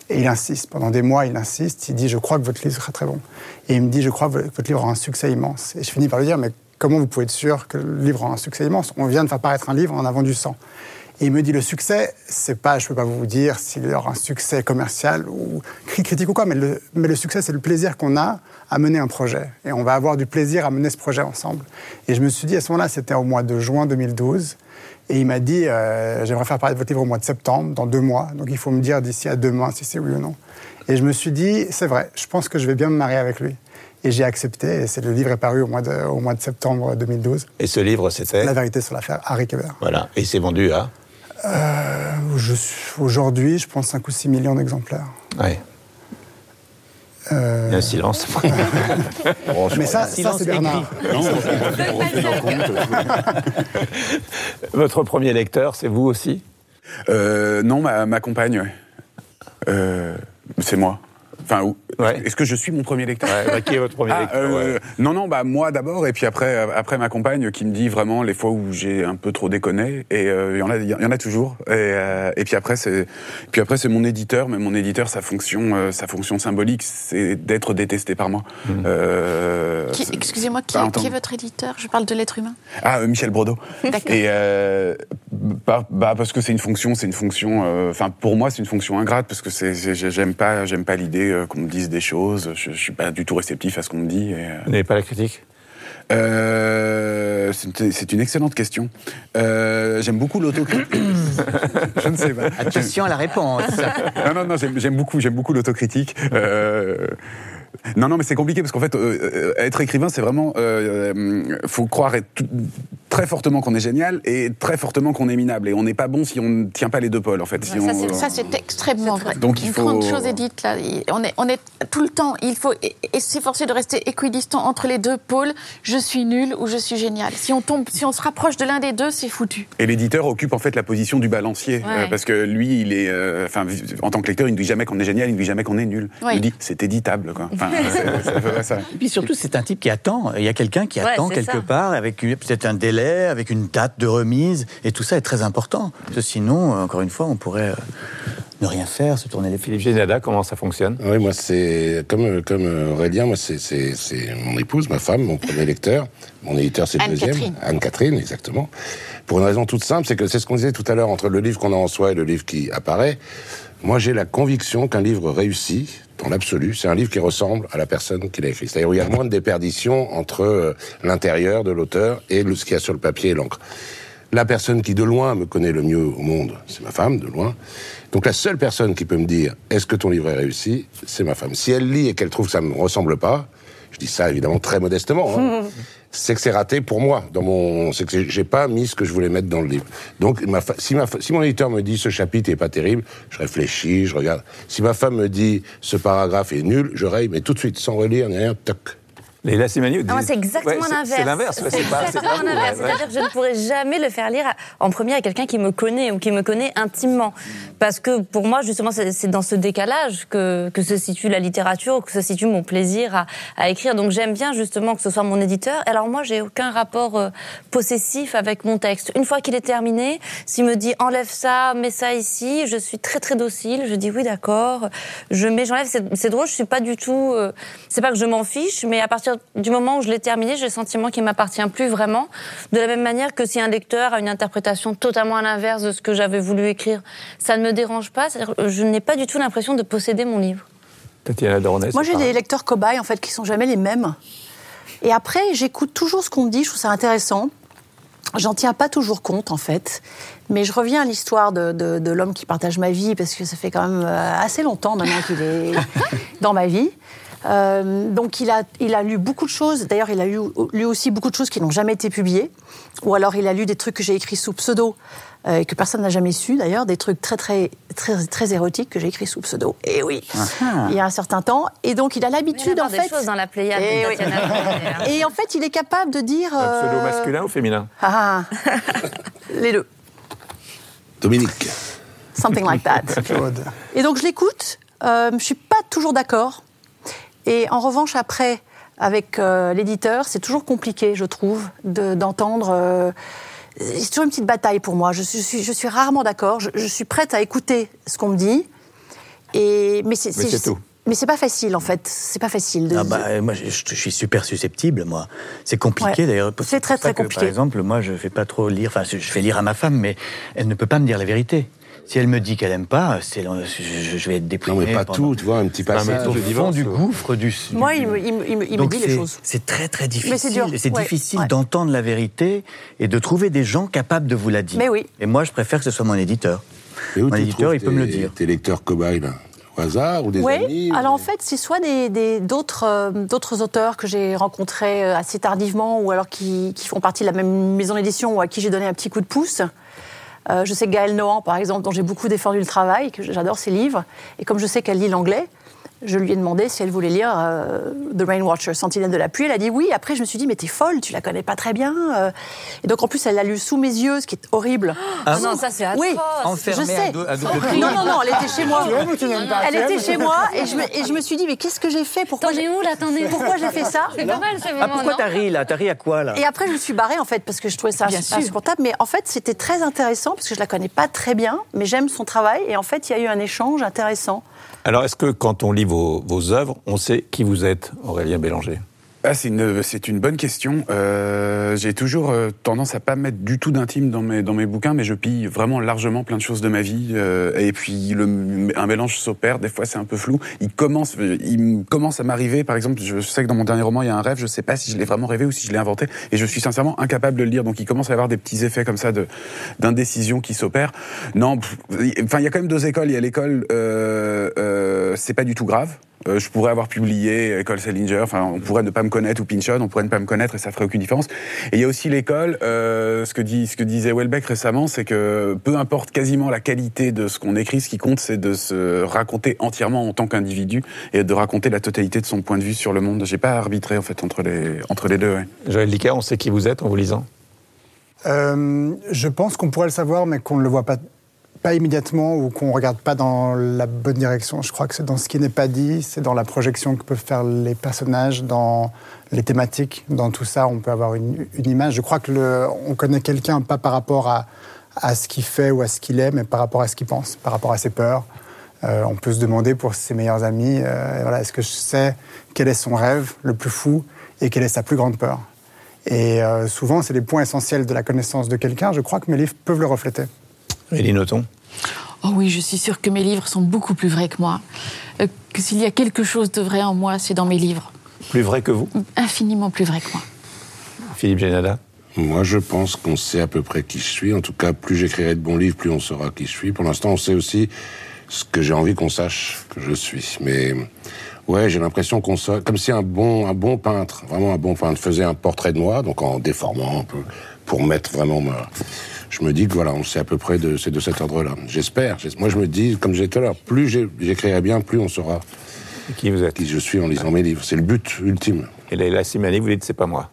Et il insiste. Pendant des mois, il insiste. Il dit Je crois que votre livre sera très bon. Et il me dit Je crois que votre livre aura un succès immense. Et je finis par lui dire Mais comment vous pouvez être sûr que le livre aura un succès immense? On vient de faire paraître un livre, en a vendu 100. Et il me dit le succès, c'est pas, je peux pas vous dire s'il y aura un succès commercial ou critique ou quoi, mais le, succès, c'est le plaisir qu'on a à mener un projet. Et on va avoir du plaisir à mener ce projet ensemble. Et je me suis dit, à ce moment-là, c'était au mois de juin 2012. Et il m'a dit, euh, j'aimerais faire paraître votre livre au mois de septembre, dans deux mois. Donc il faut me dire d'ici à demain si c'est oui ou non. Et je me suis dit, c'est vrai, je pense que je vais bien me marier avec lui. Et j'ai accepté, et c'est, le livre est paru au mois, de, au mois de septembre 2012. Et ce livre, c'était? La vérité sur l'affaire Harry Kéber. Voilà, et il s'est vendu à? Euh, je Aujourd'hui, je pense 5 ou 6 millions d'exemplaires. Ouais. Euh, Il y a un silence. mais ça, ça silence c'est Bernard. Non. Votre premier lecteur, c'est vous aussi? Euh, non, ma, ma compagne, ouais. Euh, c'est moi. Enfin, Ouais. est-ce que je suis mon premier lecteur? Ouais, bah, Qui est votre premier Ah, lecteur euh, ouais. Non, non, bah moi d'abord, et puis après, après ma compagne qui me dit vraiment les fois où j'ai un peu trop déconné, et euh, il y en a, il y en a toujours. Et, euh, et puis après, c'est, puis après c'est mon éditeur, mais mon éditeur, sa fonction, euh, sa fonction symbolique, c'est d'être détesté par moi. Euh, Qui- c'est- Excusez-moi, qui, est votre éditeur? Je parle de l'être humain. Ah, euh, Michel Brodeau. D'accord. Et euh, bah, bah, parce que c'est une fonction, c'est une fonction. euh, Enfin, pour moi, c'est une fonction ingrate parce que j'aime pas, j'aime pas l'idée euh, qu'on me dise des choses. Je, je suis pas du tout réceptif à ce qu'on me dit. Et, euh, Vous n'avez pas la critique? Euh, c'est une- excellente question. Euh, j'aime beaucoup l'autocritique. je ne sais pas. Attention à la réponse. Non, non, non, j'aime j'aime beaucoup, j'aime beaucoup l'autocritique. Euh, non, non, mais c'est compliqué parce qu'en fait, euh, euh, être écrivain, c'est vraiment, euh, euh, faut croire être tout- très fortement qu'on est génial et très fortement qu'on est minable. Et on n'est pas bon si on ne tient pas les deux pôles, en fait. Si Ça, on- c'est- Ça, c'est extrêmement vrai. Donc, il Une faut- grande chose est dite là. On est, on est tout le temps, il faut s'efforcer de rester équidistant entre les deux pôles. Je suis nul ou je suis génial. Si on tombe, si on se rapproche de l'un des deux, c'est foutu. Et l'éditeur occupe en fait la position du balancier, Ouais. euh, parce que lui, il est, euh, enfin, en tant que lecteur, il ne dit jamais qu'on est génial, il ne dit jamais qu'on est nul. Il dit c'est éditable, quoi. Enfin, c'est- ça. Et puis surtout, c'est un type qui attend. Il y a quelqu'un qui Ouais, attend quelque ça. part avec peut-être un délai, avec une date de remise. Et tout ça est très important. Parce que sinon, euh, encore une fois, on pourrait euh, ne rien faire, se tourner les pieds. Philippe Génada, comment ça fonctionne? Oui, moi, c'est comme, comme Aurélien, moi, c'est- mon épouse, ma femme, mon premier lecteur. Mon éditeur, c'est le deuxième. Anne-Catherine. Anne-Catherine, exactement. Pour une raison toute simple, c'est que c'est ce qu'on disait tout à l'heure entre le livre qu'on a en soi et le livre qui apparaît. Moi, j'ai la conviction qu'un livre réussi, dans l'absolu, c'est un livre qui ressemble à la personne qui l'a écrit. C'est-à-dire où il y a moins de déperdition entre euh, l'intérieur de l'auteur et ce qu'il y a sur le papier et l'encre. La personne qui de loin me connaît le mieux au monde, c'est ma femme, de loin. Donc la seule personne qui peut me dire est-ce que ton livre est réussi, c'est ma femme. Si elle lit et qu'elle trouve que ça ne me ressemble pas, je dis ça évidemment très modestement, hein, c'est que c'est raté pour moi. Dans mon, c'est que j'ai pas mis ce que je voulais mettre dans le livre. Donc ma si, ma si mon éditeur me dit ce chapitre est pas terrible, je réfléchis, je regarde. Si ma femme me dit ce paragraphe est nul, je raye, mais tout de suite sans relire rien, toc. Les disent- c'est exactement Ouais, l'inverse. C'est l'inverse. ouais, c'est exactement l'inverse. ouais. C'est-à-dire que je ne pourrais jamais le faire lire en premier à quelqu'un qui me connaît ou qui me connaît intimement. Parce que pour moi, justement, c'est dans ce décalage que, que se situe la littérature, que se situe mon plaisir à, à écrire. Donc j'aime bien justement que ce soit mon éditeur. Alors moi, j'ai aucun rapport euh, possessif avec mon texte. Une fois qu'il est terminé, s'il me dit enlève ça, mets ça ici, je suis très très docile. Je dis oui, d'accord. Je mets, j'enlève. C'est c'est drôle, je suis pas du tout. euh, c'est pas que je m'en fiche, mais à partir du moment où je l'ai terminé, j'ai le sentiment qu'il m'appartient plus vraiment. De la même manière que si un lecteur a une interprétation totalement à l'inverse de ce que j'avais voulu écrire, ça ne me dérange pas. Je n'ai pas du tout l'impression de posséder mon livre. Tatiana Doronès. Moi, j'ai des lecteurs cobayes, en fait, qui sont jamais les mêmes. Et après, j'écoute toujours ce qu'on me dit, je trouve ça intéressant. J'en tiens pas toujours compte, en fait. Mais je reviens à l'histoire de, de- de l'homme qui partage ma vie, parce que ça fait quand même euh, assez longtemps maintenant qu'il est dans ma vie. Euh, donc, il a, il a lu beaucoup de choses. D'ailleurs, il a lu, lu aussi beaucoup de choses qui n'ont jamais été publiées. Ou alors, il a lu des trucs que j'ai écrits sous pseudo, euh, et que personne n'a jamais su, d'ailleurs. Des trucs très, très, très, très érotiques que j'ai écrits sous pseudo. Et oui, il y a un certain temps. Et donc, il a l'habitude, en des fait. choses dans la Pléiade Eh oui. Et en fait, il est capable de dire. Un pseudo euh, masculin ou féminin ah, les deux. Dominique. Something like that. Et donc je l'écoute. Euh, je suis pas toujours d'accord. Et en revanche, après, avec euh, l'éditeur, c'est toujours compliqué, je trouve, de- d'entendre. euh, c'est toujours une petite bataille pour moi. Je suis, je rarement d'accord. Je, je suis prête à écouter ce qu'on me dit. Et, mais c'est tout. Mais c'est pas facile en fait. C'est pas facile. De, Ah bah, moi, je, je suis super susceptible, moi. C'est compliqué Ouais. d'ailleurs. C'est très, très que, compliqué. Par exemple, moi, je fais pas trop lire. Enfin, je fais lire à ma femme, mais elle ne peut pas me dire la vérité. Si elle me dit qu'elle aime pas, c'est je, je vais être Non, déprimé. mais pas pendant- tout, tu vois, un petit mais passage. Au le fond divorce, du ou- gouffre du. Moi, il me, il me- il me- il me Donc dit les c'est- choses. C'est très très difficile. Mais c'est dur, C'est ouais, difficile ouais. d'entendre la vérité et de trouver des gens capables de vous la dire. Mais oui. Et moi, je préfère que ce soit mon éditeur. Et où Mon tu éditeur, trouves il peut me le dire. Tes lecteurs cobayes, là? Au hasard ou des Oui, amis ou- alors en fait, c'est soit des- des- d'autres euh, d'autres auteurs que j'ai rencontrés euh, assez tardivement ou alors qui, qui font partie de la même maison d'édition ou à qui j'ai donné un petit coup de pouce. Euh, je sais Gaëlle Nohan, par exemple, dont j'ai beaucoup défendu le travail, que j'adore ses livres, et comme je sais qu'elle lit l'anglais, je lui ai demandé si elle voulait lire euh, The Rain Watcher, Sentinelle de la pluie. Elle a dit oui. Après, je me suis dit, mais t'es folle, tu la connais pas très bien. euh. Et donc, en plus, elle l'a lu sous mes yeux, ce qui est horrible. Ah non, ça c'est atroce. Oui, Enfermée je sais. à Non, non, non, elle était chez moi. Tu vois, mais tu n'aimes pas, Elle était chez moi et je, me, et je me suis dit, mais qu'est-ce que j'ai fait? Pourquoi j'ai- où là Pourquoi j'ai fait ça? C'est pas mal ce moment, Ah, pourquoi t'as ri là? T'as ri à quoi là? Et après, je me suis barrée en fait parce que je trouvais ça insupportable. Mais en fait, c'était très intéressant parce que je la connais pas très bien, mais j'aime son travail. Et en fait, il y a eu un échange intéressant. Alors, est-ce que quand on lit vos, vos œuvres, on sait qui vous êtes, Aurélien Bélanger? Ah, c'est une, une bonne question. Euh, j'ai toujours euh, tendance à pas mettre du tout d'intime dans mes, dans mes bouquins, mais je pille vraiment largement plein de choses de ma vie. euh, et puis le, un mélange s'opère. Des fois, c'est un peu flou. Il commence, il me commence à m'arriver. Par exemple, je sais que dans mon dernier roman, il y a un rêve. Je sais pas si je l'ai vraiment rêvé ou si je l'ai inventé. Et je suis sincèrement incapable de le lire. Donc, il commence à y avoir des petits effets comme ça de d'indécision qui s'opèrent. Non, enfin, il y a quand même deux écoles. Il y a l'école, euh, euh, c'est pas du tout grave. Euh, je pourrais avoir publié École Salinger, enfin, on pourrait ne pas me connaître, ou Pinchon, on pourrait ne pas me connaître et ça ferait aucune différence. Et il y a aussi l'école, euh, ce, que dit, ce que disait Welbeck récemment, c'est que peu importe quasiment la qualité de ce qu'on écrit, ce qui compte, c'est de se raconter entièrement en tant qu'individu et de raconter la totalité de son point de vue sur le monde. J'ai pas arbitré, en fait, entre les, entre les deux, ouais. Joël Dicker, on sait qui vous êtes en vous lisant Euh, je pense qu'on pourrait le savoir, mais qu'on ne le voit pas, pas immédiatement ou qu'on ne regarde pas dans la bonne direction. Je crois que c'est dans ce qui n'est pas dit, c'est dans la projection que peuvent faire les personnages, dans les thématiques, dans tout ça, on peut avoir une, image. Je crois que on connaît quelqu'un pas par rapport à, ce qu'il fait ou à ce qu'il est, mais par rapport à ce qu'il pense, par rapport à ses peurs. Euh, on peut se demander pour ses meilleurs amis, euh, voilà, est-ce que je sais quel est son rêve le plus fou et quelle est sa plus grande peur? Et euh, souvent, c'est des points essentiels de la connaissance de quelqu'un. Je crois que mes livres peuvent le refléter. Elie Nothomb Oh oui, je suis sûre que mes livres sont beaucoup plus vrais que moi. Euh, que s'il y a quelque chose de vrai en moi, c'est dans mes livres. Plus vrai que vous Infiniment plus vrai que moi. Philippe Génada Moi, je pense qu'on sait à peu près qui je suis. En tout cas, plus j'écrirai de bons livres, plus on saura qui je suis. Pour l'instant, on sait aussi ce que j'ai envie qu'on sache que je suis. Mais ouais, j'ai l'impression qu'on soit comme si un bon, un bon peintre, vraiment un bon peintre, faisait un portrait de moi, donc en déformant un peu, pour mettre vraiment ma... Je me dis que voilà, on sait à peu près de, c'est de cet ordre-là. J'espère. J'es- Moi, je me dis, comme j'ai dit tout à l'heure, plus j'écrirai bien, plus on saura Qui vous êtes? qui je suis en lisant mes livres. C'est le but ultime. Et Leila Simani, vous dites c'est pas moi.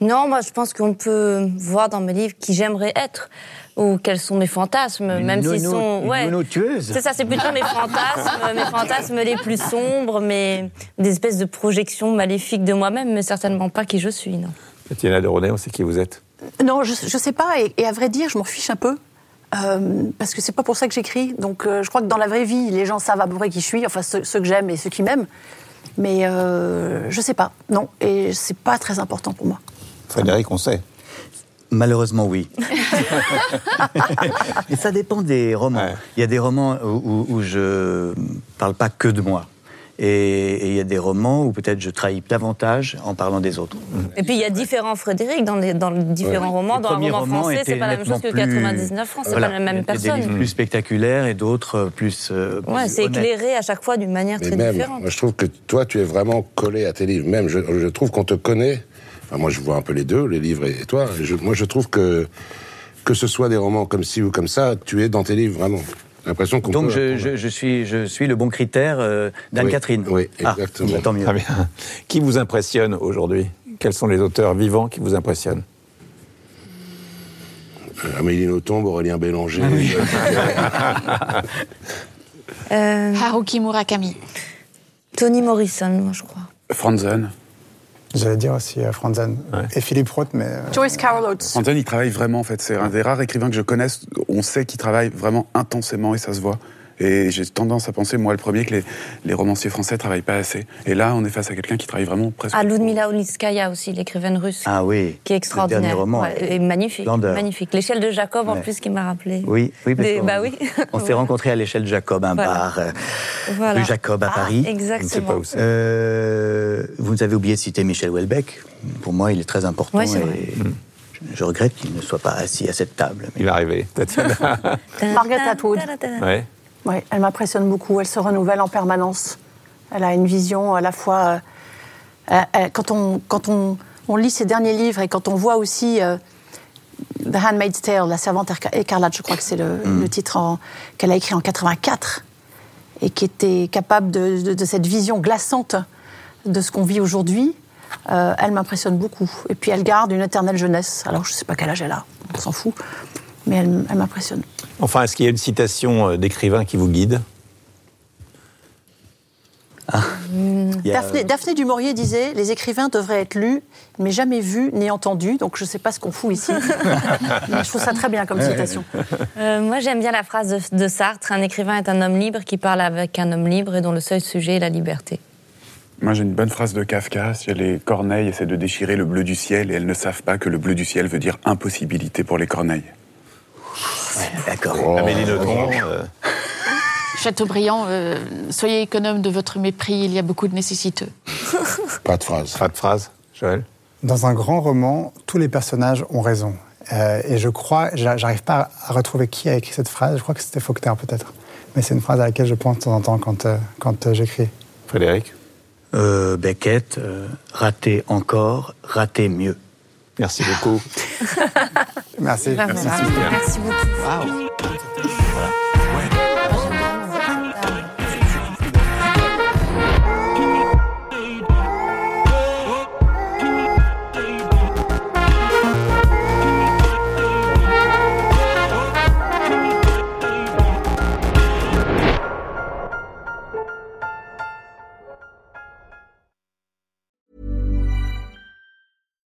Non, moi je pense qu'on peut voir dans mes livres qui j'aimerais être ou quels sont mes fantasmes, Une même s'ils sont une. C'est ça, c'est plutôt mes fantasmes, mes fantasmes les plus sombres, mais des espèces de projections maléfiques de moi-même, mais certainement pas qui je suis, non. Tatiana de Ronet, on sait qui vous êtes. Non, je, je sais pas. Et, et à vrai dire, je m'en fiche un peu. Euh, parce que c'est pas pour ça que j'écris. Donc euh, je crois que dans la vraie vie, les gens savent à peu près qui je suis, enfin ceux, ceux que j'aime et ceux qui m'aiment. Mais euh, je sais pas, non. Et c'est pas très important pour moi. Frédéric, on sait. Malheureusement, oui. Et ça dépend des romans. Ouais. Il y a des romans où, où- où je parle pas que de moi. Et il y a des romans où peut-être je trahis davantage en parlant des autres. Et puis il y a différents Frédéric dans les, dans les différents romans. Les Dans un roman romans français, c'est pas la même chose que nettement plus- 99 francs, c'est pas la même Il y a personne. Des livres plus spectaculaires et d'autres euh, plus. euh, Ouais, c'est éclairé à chaque fois d'une manière Mais très même, différente. moi, je trouve que toi, tu es vraiment collé à tes livres. Même, je, je trouve qu'on te connaît. Enfin, moi, je vois un peu les deux, les livres et toi. Je- moi, je trouve que que ce soit des romans comme ci ou comme ça, tu es dans tes livres vraiment. J'ai l'impression qu'on Donc peut- je, je- je suis, je suis le bon critère euh, d'Anne-Catherine. Oui, Ah, exactement. bah, tant mieux. Très bien. Qui vous impressionne aujourd'hui? Quels sont les auteurs vivants qui vous impressionnent? Euh, Amélie Nothomb, Aurélien Bélanger. Euh, Haruki Murakami. Toni Morrison, moi, je crois. Franzen. J'allais dire aussi euh, Franzen Ouais. et Philippe Roth, mais euh, Joyce Carol Oates. Franzen, il travaille vraiment, en fait. C'est un des rares écrivains que je connaisse. On sait qu'il travaille vraiment intensément et ça se voit. Et j'ai tendance à penser, moi le premier, que les, les romanciers français travaillent pas assez. Et là, on est face à quelqu'un qui travaille vraiment presque. Ah, Ludmila Olitskaya aussi, l'écrivaine russe. Ah oui. Qui est Le extraordinaire. dernier roman. Ouais, et magnifique. Splendeur. Magnifique. L'échelle de Jacob, en plus, qui m'a rappelé. Oui, oui, parce Des- qu'on- bah oui. On s'est rencontrés à l'échelle Jacob, un Voilà. bar euh, Voilà. rue Jacob à Ah, Paris. exactement. Je ne sais pas où c'est. Euh, vous avez oublié de citer Michel Houellebecq. Pour moi, il est très important. Ouais, c'est et vrai. Je, je regrette qu'il ne soit pas assis à cette table. mais- Il va arriver. Margaret Atwood. ouais. Oui, elle m'impressionne beaucoup. Elle se renouvelle en permanence. Elle a une vision à la fois. euh, euh, euh, quand on, quand on, on lit ses derniers livres et quand on voit aussi euh, The Handmaid's Tale, La servante Éca- écarlate, je crois que c'est le, le titre qu'elle a écrit en 84, et qui était capable de, de- de cette vision glaçante de ce qu'on vit aujourd'hui, elle m'impressionne beaucoup. Et puis elle garde une éternelle jeunesse. Alors je ne sais pas quel âge elle a, on s'en fout, mais elle, elle m'impressionne. Enfin, est-ce qu'il y a une citation euh, d'écrivain qui vous guide? Il y a- Daphné, Daphné du Maurier disait Les écrivains devraient être lus, mais jamais vus ni entendus. Donc je ne sais pas ce qu'on fout ici. mais je trouve ça très bien comme citation. Euh, moi, j'aime bien la phrase de, de Sartre Un écrivain est un homme libre qui parle avec un homme libre et dont le seul sujet est la liberté. Moi, j'ai une bonne phrase de Kafka. Si les corneilles essaient de déchirer le bleu du ciel et elles ne savent pas que le bleu du ciel veut dire impossibilité pour les corneilles. D'accord. Amélie Nothomb euh, Chateaubriand, euh, soyez économe de votre mépris, il y a beaucoup de nécessiteux. Pas de phrase. Pas de phrase, Joël? Dans un grand roman, tous les personnages ont raison. Euh, et je crois, j'a- j'arrive pas à retrouver qui a écrit cette phrase. Je crois que c'était Faulkner peut-être. Mais c'est une phrase à laquelle je pense de temps en temps quand, euh, quand euh, j'écris. Frédéric? Euh, Beckett, euh, raté encore, raté mieux. Merci beaucoup. Merci. Vraiment. Merci. Merci beaucoup.